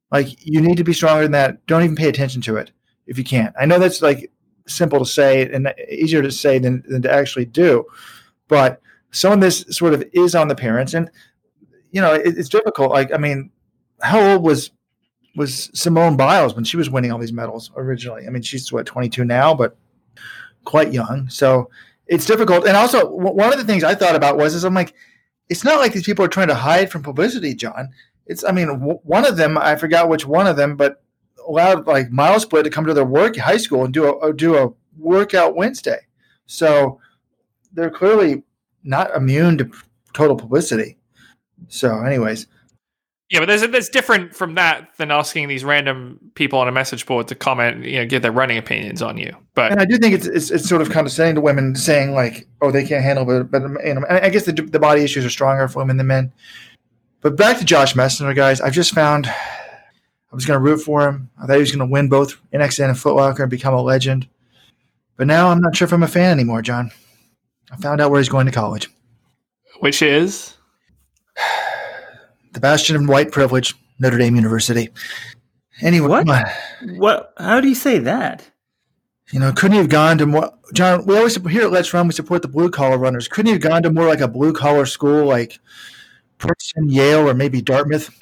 Like you need to be stronger than that. Don't even pay attention to it if you can't. I know that's like simple to say and easier to say than, than to actually do, but some of this sort of is on the parents, and you know it, it's difficult. Like I mean, how old was was Simone Biles when she was winning all these medals originally? I mean, she's what 22 now, but quite young. So it's difficult. And also, w- one of the things I thought about was, is I'm like, it's not like these people are trying to hide from publicity, John. It's, I mean, w- one of them, I forgot which one of them, but allowed like MileSplit to come to their work high school and do a uh, do a workout Wednesday. So they're clearly not immune to total publicity. So, anyways. Yeah, but there's there's different from that than asking these random people on a message board to comment, you know, give their running opinions on you. But and I do think it's it's, it's sort of condescending to women, saying like, "Oh, they can't handle it." But you know, I guess the the body issues are stronger for women than men. But back to Josh Methner, guys. I've just found I was going to root for him. I thought he was going to win both NXN and Footlocker and become a legend. But now I'm not sure if I'm a fan anymore, John. I found out where he's going to college. Which is? The bastion of white privilege, Notre Dame University. Anyway, what? What? How do you say that? You know, couldn't he have gone to more? John, we always here at Let's Run, we support the blue collar runners. Couldn't he have gone to more like a blue collar school, like Princeton, Yale, or maybe Dartmouth? [laughs]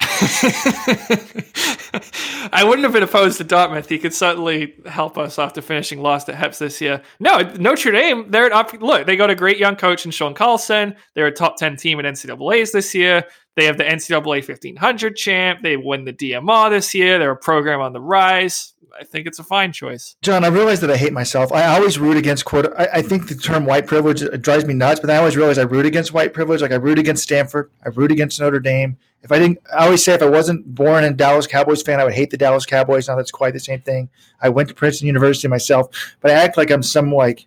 I wouldn't have been opposed to Dartmouth. He could certainly help us after finishing last at Heps this year. No, Notre Dame, they're up. Look, they got a great young coach in Sean Carlson. They're a top 10 team in NCAAs this year. They have the NCAA 1500 champ. They win the DMR this year. They're a program on the rise. I think it's a fine choice. John, I realize that I hate myself. I always root against quote. I, I think the term white privilege drives me nuts, but I always realize I root against white privilege. Like I root against Stanford. I root against Notre Dame. If I didn't, I always say if I wasn't born a Dallas Cowboys fan, I would hate the Dallas Cowboys. Now that's quite the same thing. I went to Princeton University myself, but I act like I'm some like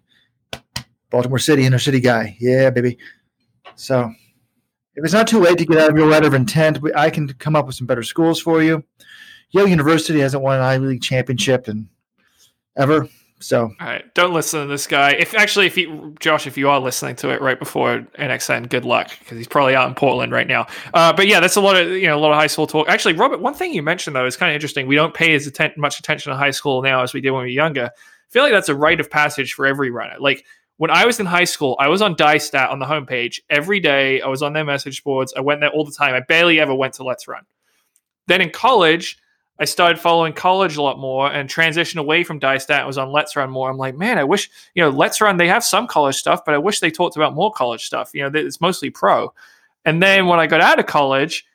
Baltimore City inner city guy. Yeah, baby. So if it's not too late to get out of your letter of intent, I can come up with some better schools for you. Yale University hasn't won an Ivy League championship and ever. So, all right, don't listen to this guy. If actually, if you, Josh, if you are listening to it right before NXN, good luck because he's probably out in Portland right now. Uh, but yeah, that's a lot of you know a lot of high school talk. Actually, Robert, one thing you mentioned though is kind of interesting. We don't pay as atten- much attention to high school now as we did when we were younger. I feel like that's a rite of passage for every runner. Like when I was in high school, I was on DyeStat on the homepage every day. I was on their message boards. I went there all the time. I barely ever went to Let's Run. Then in college, I started following college a lot more and transitioned away from DyeStat and was on Let's Run more. I'm like, man, I wish, you know, Let's Run, they have some college stuff, but I wish they talked about more college stuff. You know, it's mostly pro. And then when I got out of college,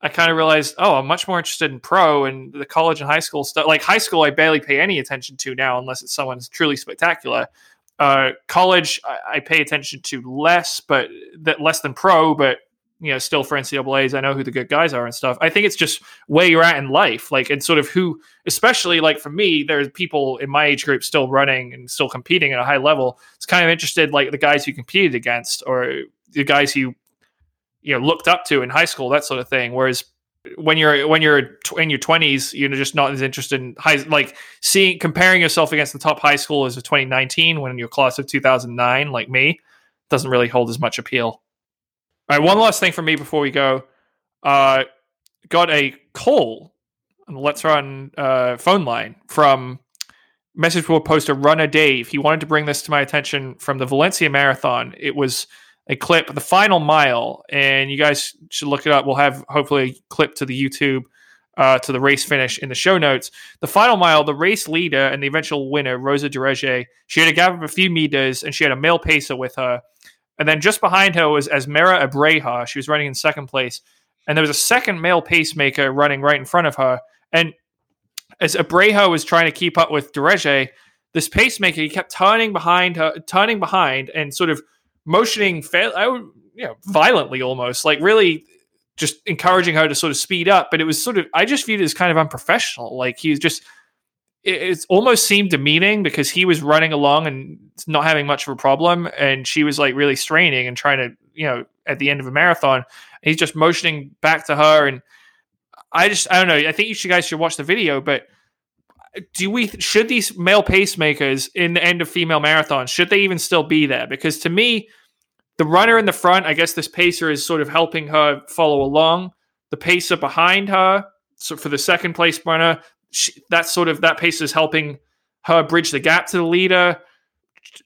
I kind of realized, oh, I'm much more interested in pro and the college and high school stuff. Like high school, I barely pay any attention to now unless it's someone truly spectacular. Uh, college, I, I, pay attention to less, but that less than pro, but you know, still for NCAA's, I know who the good guys are and stuff. I think it's just where you're at in life, like, and sort of who, especially like for me, there's people in my age group still running and still competing at a high level. It's kind of interested, like the guys you competed against or the guys you, you know, looked up to in high school, that sort of thing. Whereas when you're when you're in your 20s you're just not as interested in high like seeing comparing yourself against the top high school as of 2019 when you're class of 2009 like me doesn't really hold as much appeal. All right one last thing for me before we go. Uh got a call on the let's run uh phone line from message board poster runner dave. He wanted to bring this to my attention from the valencia marathon. It was a clip, the final mile, and you guys should look it up. We'll have hopefully a clip to the YouTube uh, to the race finish in the show notes. The final mile, the race leader and the eventual winner, Roza Dereje, she had a gap of a few meters and she had a male pacer with her. And then just behind her was Azmera Abreha. She was running in second place. And there was a second male pacemaker running right in front of her. And as Abreha was trying to keep up with Dereje, this pacemaker he kept turning behind her, turning behind, and sort of motioning, fa- I would, you know, violently almost, like really just encouraging her to sort of speed up. But it was sort of, I just viewed it as kind of unprofessional. Like he was just, it, it almost seemed demeaning because he was running along and not having much of a problem, and she was like really straining and trying to, you know, at the end of a marathon, he's just motioning back to her and. I just I don't know. I think you guys should watch the video, but do we should these male pacemakers in the end of female marathons should they even still be there? Because to me, the runner in the front, I guess this pacer is sort of helping her follow along. The pacer behind her, so for the second place runner, that sort of that pacer is helping her bridge the gap to the leader.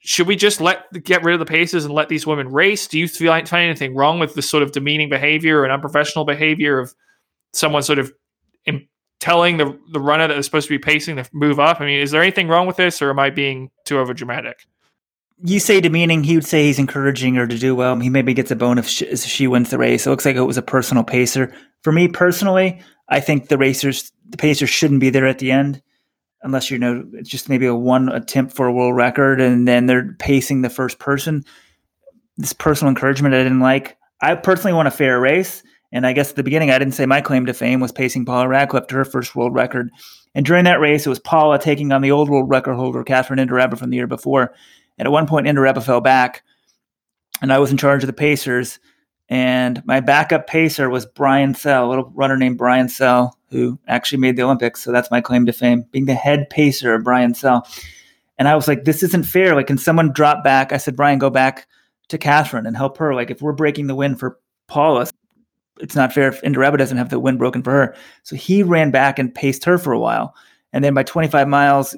Should we just let get rid of the paces and let these women race? Do you feel, find anything wrong with this sort of demeaning behavior and unprofessional behavior of someone sort of telling the the runner that is supposed to be pacing to move up? I mean, is there anything wrong with this, or am I being too over dramatic? You say demeaning. He would say he's encouraging her to do well. He maybe gets a bone if she, if she wins the race. It looks like it was a personal pacer. For me personally, I think the racers, the pacers shouldn't be there at the end, unless you know it's just maybe a one attempt for a world record, and then they're pacing the first person. This personal encouragement I didn't like. I personally want a fair race. And I guess at the beginning, I didn't say my claim to fame was pacing Paula Radcliffe to her first world record. And during that race, it was Paula taking on the old world record holder, Catherine Ndereba, from the year before. And at one point, Ndereba fell back, and I was in charge of the Pacers. And my backup pacer was Brian Sell, a little runner named Brian Sell, who actually made the Olympics. So that's my claim to fame, being the head pacer of Brian Sell. And I was like, this isn't fair. Like, can someone drop back? I said, Brian, go back to Catherine and help her. Like, if we're breaking the win for Paula, it's not fair if Ndereba doesn't have the wind broken for her. So he ran back and paced her for a while. And then by 25 miles,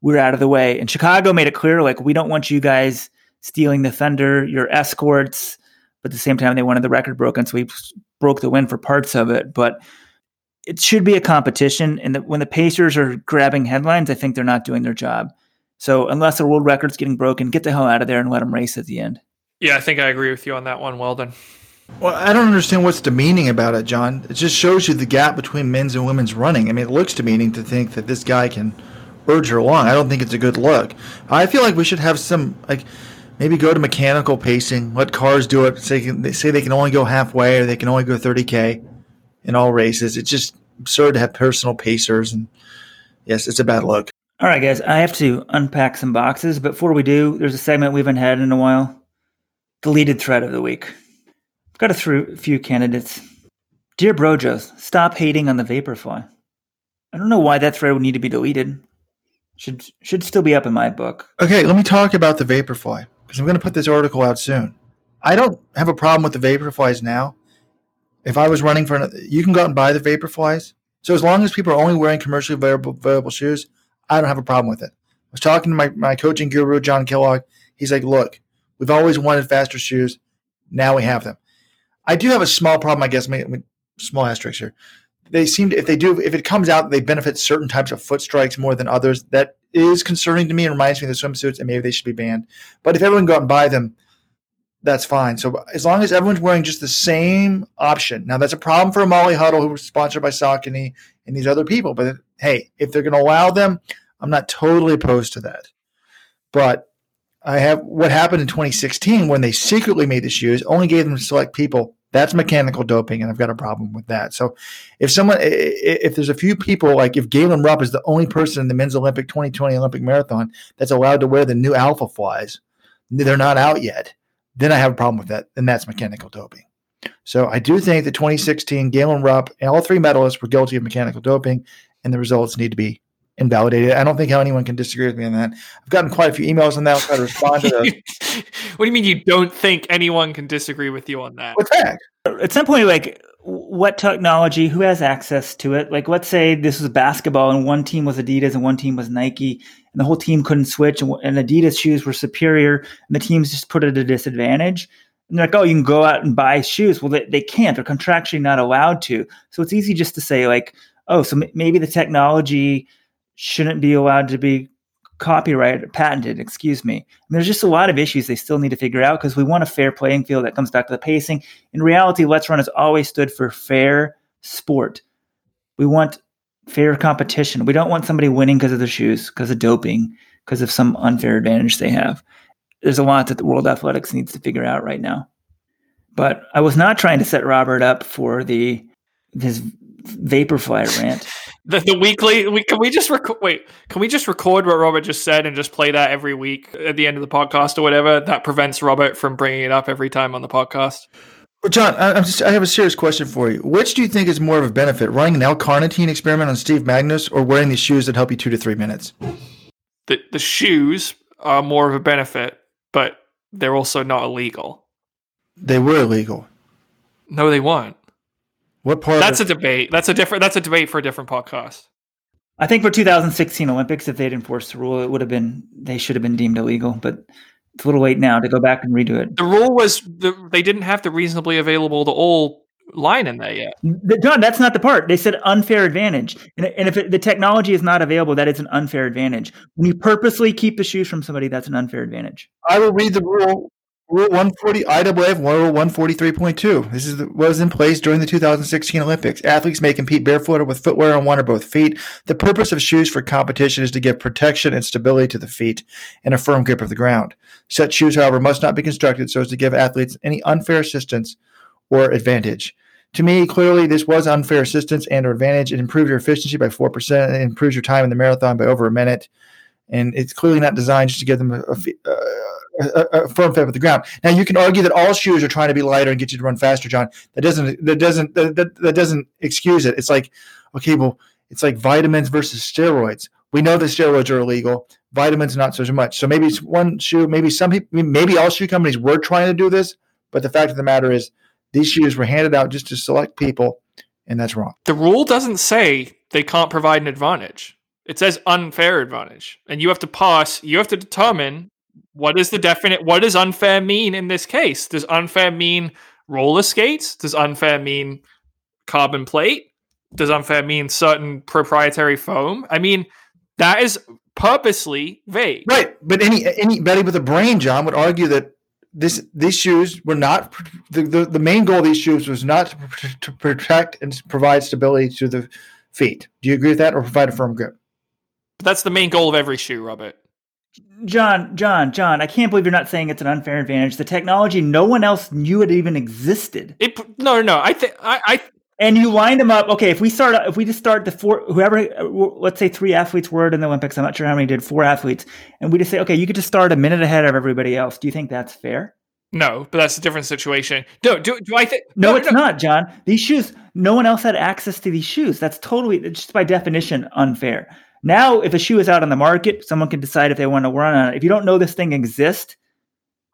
we're out of the way. And Chicago made it clear like, we don't want you guys stealing the thunder, your escorts. But at the same time, they wanted the record broken. So we broke the win for parts of it. But it should be a competition. And the, when the Pacers are grabbing headlines, I think they're not doing their job. So unless the world record's getting broken, get the hell out of there and let them race at the end. Yeah, I think I agree with you on that one. Well done. Well, I don't understand what's demeaning about it, John. It just shows you the gap between men's and women's running. I mean, it looks demeaning to think that this guy can urge her along. I don't think it's a good look. I feel like we should have some like maybe go to mechanical pacing. Let cars do it. Say they say they can only go halfway or they can only go 30k in all races. It's just absurd to have personal pacers, and yes, it's a bad look. All right, guys, I have to unpack some boxes. Before we do, there's a segment we haven't had in a while. Deleted thread of the week. Got a through, few candidates. Dear Brojos, stop hating on the Vaporfly. I don't know why that thread would need to be deleted. Should should still be up in my book. Okay, let me talk about the Vaporfly because I'm going to put this article out soon. I don't have a problem with the Vaporflies now. If I was running for, an, you can go out and buy the Vaporflies. So as long as people are only wearing commercially available, available shoes, I don't have a problem with it. I was talking to my, my coaching guru, John Kellogg. He's like, look, we've always wanted faster shoes. Now we have them. I do have a small problem, I guess, small asterisk here. They seem to, if they do, if it comes out they benefit certain types of foot strikes more than others, that is concerning to me and reminds me of the swimsuits, and maybe they should be banned. But if everyone go out and buy them, that's fine. So as long as everyone's wearing just the same option. Now that's a problem for Molly Huddle, who was sponsored by Saucony and these other people. But hey, if they're going to allow them, I'm not totally opposed to that. But I have what happened in 2016 when they secretly made the shoes, only gave them to select people that's mechanical doping, and I've got a problem with that. So, if someone, if there's a few people, like if Galen Rupp is the only person in the men's Olympic 2020 Olympic marathon that's allowed to wear the new Alpha Flies, they're not out yet, then I have a problem with that, and that's mechanical doping. So, I do think that 2016 Galen Rupp and all three medalists were guilty of mechanical doping, and the results need to be invalidated. I don't think how anyone can disagree with me on that. I've gotten quite a few emails on that. I'll try to respond to those. [laughs] what do you mean you don't think anyone can disagree with you on that? What's that? At some point, like what technology, who has access to it? Like, let's say this was basketball and one team was Adidas and one team was Nike, and the whole team couldn't switch, and, and Adidas shoes were superior, and the teams just put it at a disadvantage. And they're like, oh, you can go out and buy shoes. Well, they, they can't. They're contractually not allowed to. So it's easy just to say, like, oh, so m- maybe the technology shouldn't be allowed to be copyrighted, patented, excuse me. And there's just a lot of issues they still need to figure out because we want a fair playing field that comes back to the pacing. In reality, Let's Run has always stood for fair sport. We want fair competition. We don't want somebody winning because of their shoes, because of doping, because of some unfair advantage they have. There's a lot that the World Athletics needs to figure out right now. But I was not trying to set Robert up for the his vapor fly rant. [laughs] The, the weekly we can we just record wait can we just record what robert just said and just play that every week at the end of the podcast or whatever that prevents robert from bringing it up every time on the podcast Well, John, I, I'm just, I have a serious question for you. Which do you think is more of a benefit, running an L-carnitine experiment on Steve Magness or wearing these shoes that help you two to three minutes? the the shoes are more of a benefit but they're also not illegal They were illegal. no they weren't What part? that's a debate that's a different that's a debate for a different podcast I think for 2016 Olympics, if they'd enforced the rule, it would have been they should have been deemed illegal. But it's a little late now to go back and redo it. the rule was the, they didn't have the reasonably available to all line in there yet Th- John, that's not the part. They said unfair advantage, and, and if it, the technology is not available, that is an unfair advantage. When you purposely keep the shoes from somebody, that's an unfair advantage. I will read the rule. Rule 140 IAAF Rule 143.2. This is was in place during the 2016 Olympics. Athletes may compete barefooted with footwear on one or both feet. The purpose of shoes for competition is to give protection and stability to the feet and a firm grip of the ground. Such shoes, however, must not be constructed so as to give athletes any unfair assistance or advantage. To me, clearly, this was unfair assistance and or advantage. It improved your efficiency by 4%. It improves your time in the marathon by over a minute. And it's clearly not designed just to give them a, a, uh, a, a firm fit with the ground. Now, you can argue that all shoes are trying to be lighter and get you to run faster, John. That doesn't that doesn't that, that, that doesn't excuse it. It's like, okay, well, it's like vitamins versus steroids. We know that steroids are illegal. Vitamins not so much. So maybe it's one shoe. Maybe some people. Maybe all shoe companies were trying to do this, but the fact of the matter is, these shoes were handed out just to select people, and that's wrong. the rule doesn't say they can't provide an advantage. It says unfair advantage. And you have to pass, you have to determine what is the definite what does unfair mean in this case? Does unfair mean roller skates? Does unfair mean carbon plate? Does unfair mean certain proprietary foam? I mean, that is purposely vague. Right, but any anybody with a brain, John, would argue that this these shoes were not the, the, the main goal of these shoes was not to, to protect and provide stability to the feet. Do you agree with that, or provide a firm grip? That's the main goal of every shoe, Robert. John, John, John, I can't believe you're not saying it's an unfair advantage. The technology, no one else knew it even existed. It no no no. I think I, I And you lined them up. Okay, if we start, if we just start the four, whoever, let's say three athletes were in the Olympics. I'm not sure how many did. Four athletes, and we just say, okay, you could just start a minute ahead of everybody else. Do you think that's fair? no, but that's a different situation. No, do do I think No, it's not, John. These shoes, no one else had access to these shoes. That's totally, just by definition, unfair. Now, if a shoe is out on the market, someone can decide if they want to run on it. If you don't know this thing exists,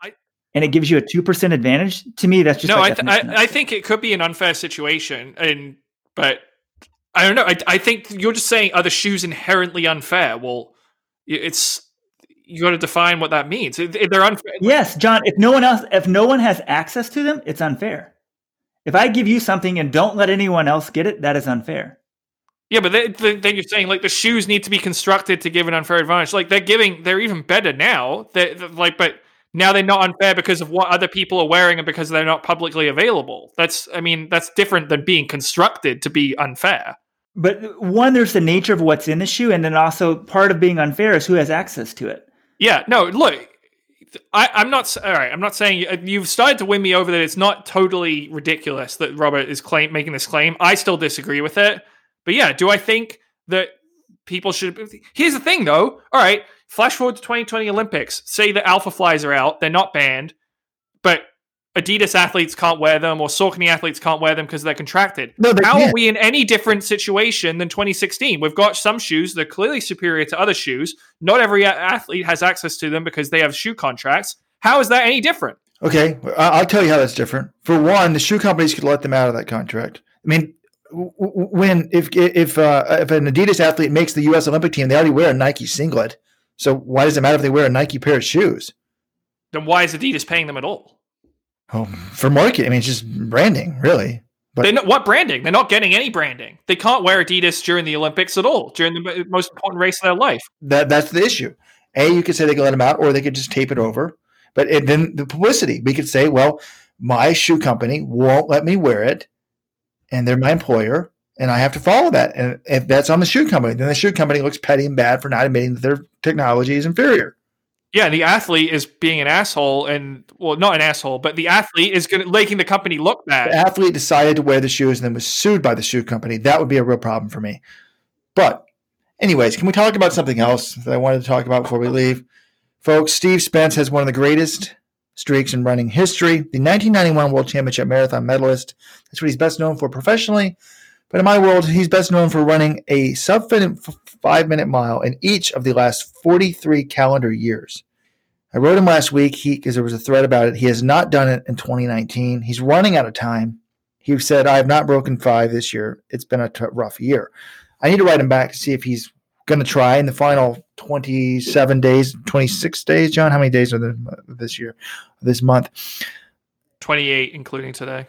I- and it gives you a two percent advantage, to me, that's just no, I, th- I I think it could be an unfair situation, and but I don't know. I I think you're just saying are the shoes inherently unfair? Well, it's you got to define what that means. If they're unfair, Yes, John. If no one else, if no one has access to them, it's unfair. If I give you something and don't let anyone else get it, that is unfair. Yeah, but then, you're saying like the shoes need to be constructed to give an unfair advantage. Like they're giving, they're even better now. They they're like, but now they're not unfair because of what other people are wearing and because they're not publicly available. That's, I mean, that's different than being constructed to be unfair. But one, there's the nature of what's in the shoe, and then also part of being unfair is who has access to it. Yeah, no, look, I, I'm not all right. I'm not saying uh, you've started to win me over that it's not totally ridiculous that Robert is claim making this claim. I still disagree with it, but yeah, do I think that people should? Here's the thing, though. All right, flash forward to 2020 Olympics. Say the Alpha Flies are out; they're not banned, but Adidas athletes can't wear them, or Saucony athletes can't wear them because they're contracted. No, they How are can't. we in any different situation than 2016? We've got some shoes that are clearly superior to other shoes. Not every athlete has access to them because they have shoe contracts. How is that any different? Okay, I'll tell you how that's different. For one, the shoe companies could let them out of that contract. I mean, when if if uh, if an Adidas athlete makes the U.S. Olympic team, they already wear a Nike singlet. So why does it matter if they wear a Nike pair of shoes? Then why is Adidas paying them at all? Oh, for marketing, I mean, it's just branding, really. But- not, what branding? They're not getting any branding. They can't wear Adidas during the Olympics at all, during the most important race of their life. That that's the issue. A, you could say they could let them out, or they could just tape it over. But and then the publicity, we could say, well, my shoe company won't let me wear it, and they're my employer, and I have to follow that. And if that's on the shoe company, then the shoe company looks petty and bad for not admitting that their technology is inferior. Yeah, the athlete is being an asshole, and well, not an asshole, but the athlete is going to making the company look bad. The athlete decided to wear the shoes and then was sued by the shoe company. That would be a real problem for me. But, anyways, can we talk about something else that I wanted to talk about before we leave? Folks, Steve Spence has one of the greatest streaks in running history. The 1991 World Championship Marathon medalist. That's what he's best known for professionally. But in my world, he's best known for running a sub five minute mile in each of the last 43 calendar years. I wrote him last week because there was a thread about it. He has not done it in 2019. He's running out of time. He said, I have not broken five this year. It's been a t- rough year. I need to write him back to see if he's going to try in the final 27 days, 26 days. John, how many days are there this year, this month? 28, including today.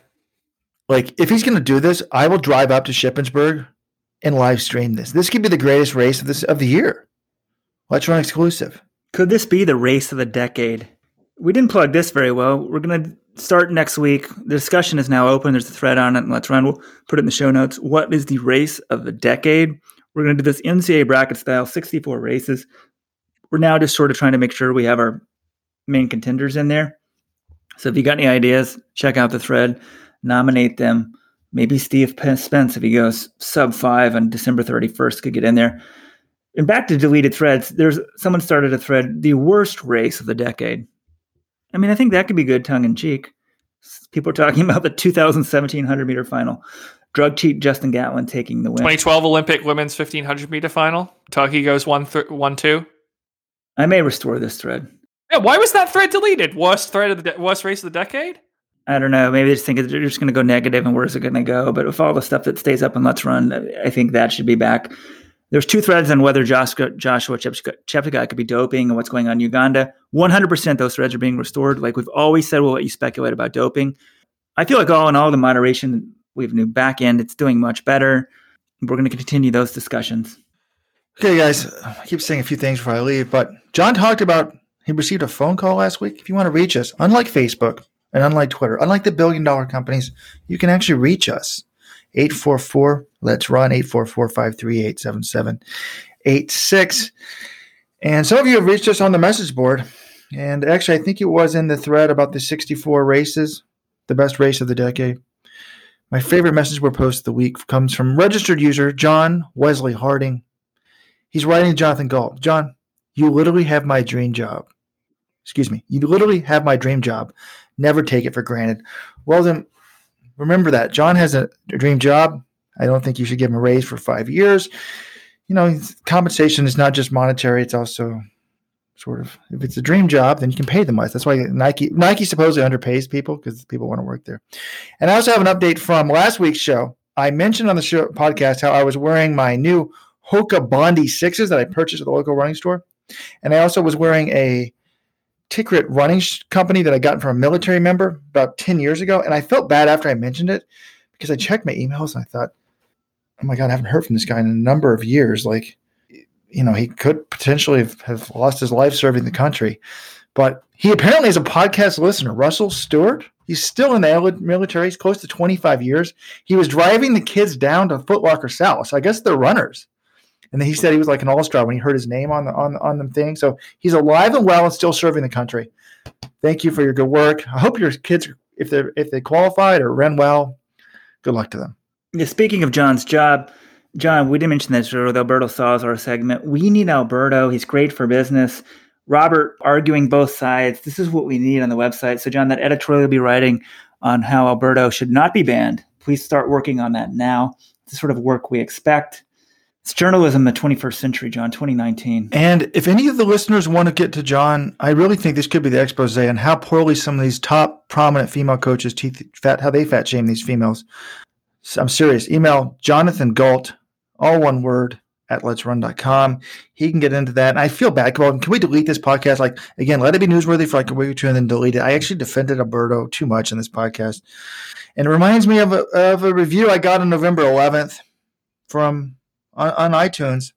Like, if he's going to do this, I will drive up to Shippensburg and live stream this. This could be the greatest race of this of the year. Let's run exclusive. Could this be the race of the decade? We didn't plug this very well. We're going to start next week. The discussion is now open. There's a thread on it. And let's run. We'll put it in the show notes. What is the race of the decade? We're going to do this NCAA bracket style, 64 races. We're now just sort of trying to make sure we have our main contenders in there. So if you got any ideas, check out the thread, nominate them. Maybe Steve Spence, if he goes sub five on December 31st, could get in there. And back to deleted threads, there's someone started a thread, the worst race of the decade. I mean, I think that could be good tongue in cheek. People are talking [laughs] about the 2017 100 meter final. Drug cheat Justin Gatlin taking the win. 2012 Olympic women's 1500 meter final. Tucky goes one, th- one, two. I may restore this thread. Yeah, why was that thread deleted? Worst thread of the de- worst race of the decade. I don't know. Maybe they just think they're just going to go negative, and where's it going to go? But with all the stuff that stays up and Let's Run, I think that should be back. There's two threads on whether Joshua, Joshua Cheptegei could be doping and what's going on in Uganda. 100% those threads are being restored. Like we've always said, we'll let you speculate about doping. I feel like all in all, the moderation, we have a new back end. It's doing much better. We're going to continue those discussions. Okay, guys, I keep saying a few things before I leave, but John talked about he received a phone call last week. If you want to reach us, unlike Facebook and unlike Twitter, unlike the billion dollar companies, you can actually reach us. 844 let's run 844 538 7786 and some of you have reached us on the message board. And actually i think it was in the thread about the 64 races the best race of the decade. My favorite message board post of the week comes from registered user john wesley harding. He's writing to jonathan gault. John you literally have my dream job. Excuse me. You literally have my dream job. Never take it for granted. Well then remember that John has a, dream job. I don't think you should give him a raise for five years. You know, compensation is not just monetary; it's also sort of if it's a dream job, then you can pay them less. That's why Nike Nike supposedly underpays people because people want to work there. And I also have an update from last week's show. I mentioned on the show podcast how I was wearing my new Hoka Bondi sixes that I purchased at the local running store, and I also was wearing a Tikrit running company that I got from a military member about 10 years ago. And I felt bad after I mentioned it because I checked my emails and I thought, oh my God, I haven't heard from this guy in a number of years. Like, you know, he could potentially have, have lost his life serving the country. But he apparently is a podcast listener. Russell Stewart, he's still in the military. He's close to 25 years. He was driving the kids down to Footlocker South. So I guess they're runners. And then he said he was like an all-star when he heard his name on the on on the thing. So he's alive and well and still serving the country. Thank you for your good work. I hope your kids, if they if they qualified or ran well, good luck to them. Yeah, speaking of John's job, John, we didn't mention this with Alberto Salazar segment. We need Alberto. He's great for business. Robert arguing both sides. This is what we need on the website. So, John, that editorial will be writing on how Alberto should not be banned. Please start working on that now. It's the sort of work we expect. It's journalism in the 21st century, John, 2019. And if any of the listeners want to get to John, I really think this could be the expose on how poorly some of these top prominent female coaches teeth fat how they fat shame these females. So I'm serious. Email Jonathan Gault, all one word, at letsrun.com. He can get into that. And I feel bad. Well, can we delete this podcast? Like, again, let it be newsworthy for like a week or two and then delete it. I actually defended Alberto too much in this podcast. And it reminds me of a, of a review I got on November 11th from on, on iTunes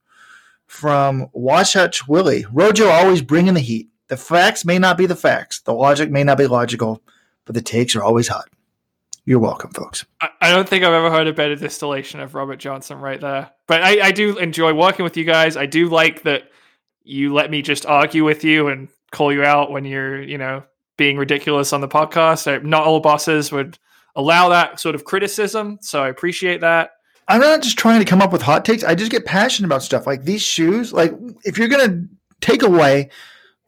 from Wasatch Willie. Rojo always bringing the heat. The facts may not be the facts. The logic may not be logical, but the takes are always hot. You're welcome, folks. I, I don't think I've ever heard a better distillation of Robert Johnson right there. But I, I do enjoy working with you guys. I do like that you let me just argue with you and call you out when you're, you know, being ridiculous on the podcast. Not all bosses would allow that sort of criticism, so I appreciate that. I'm not just trying to come up with hot takes. I just get passionate about stuff like these shoes. Like if you're gonna take away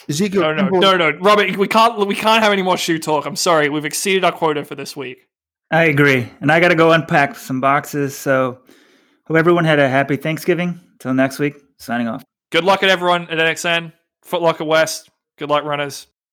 Ezekiel, no, no, no, no, Robert, we can't we can't have any more shoe talk. I'm sorry, we've exceeded our quota for this week. I agree, and I got to go unpack some boxes. So hope everyone had a happy Thanksgiving. Until next week, signing off. Good luck at everyone at NXN, Footlocker West. Good luck, runners.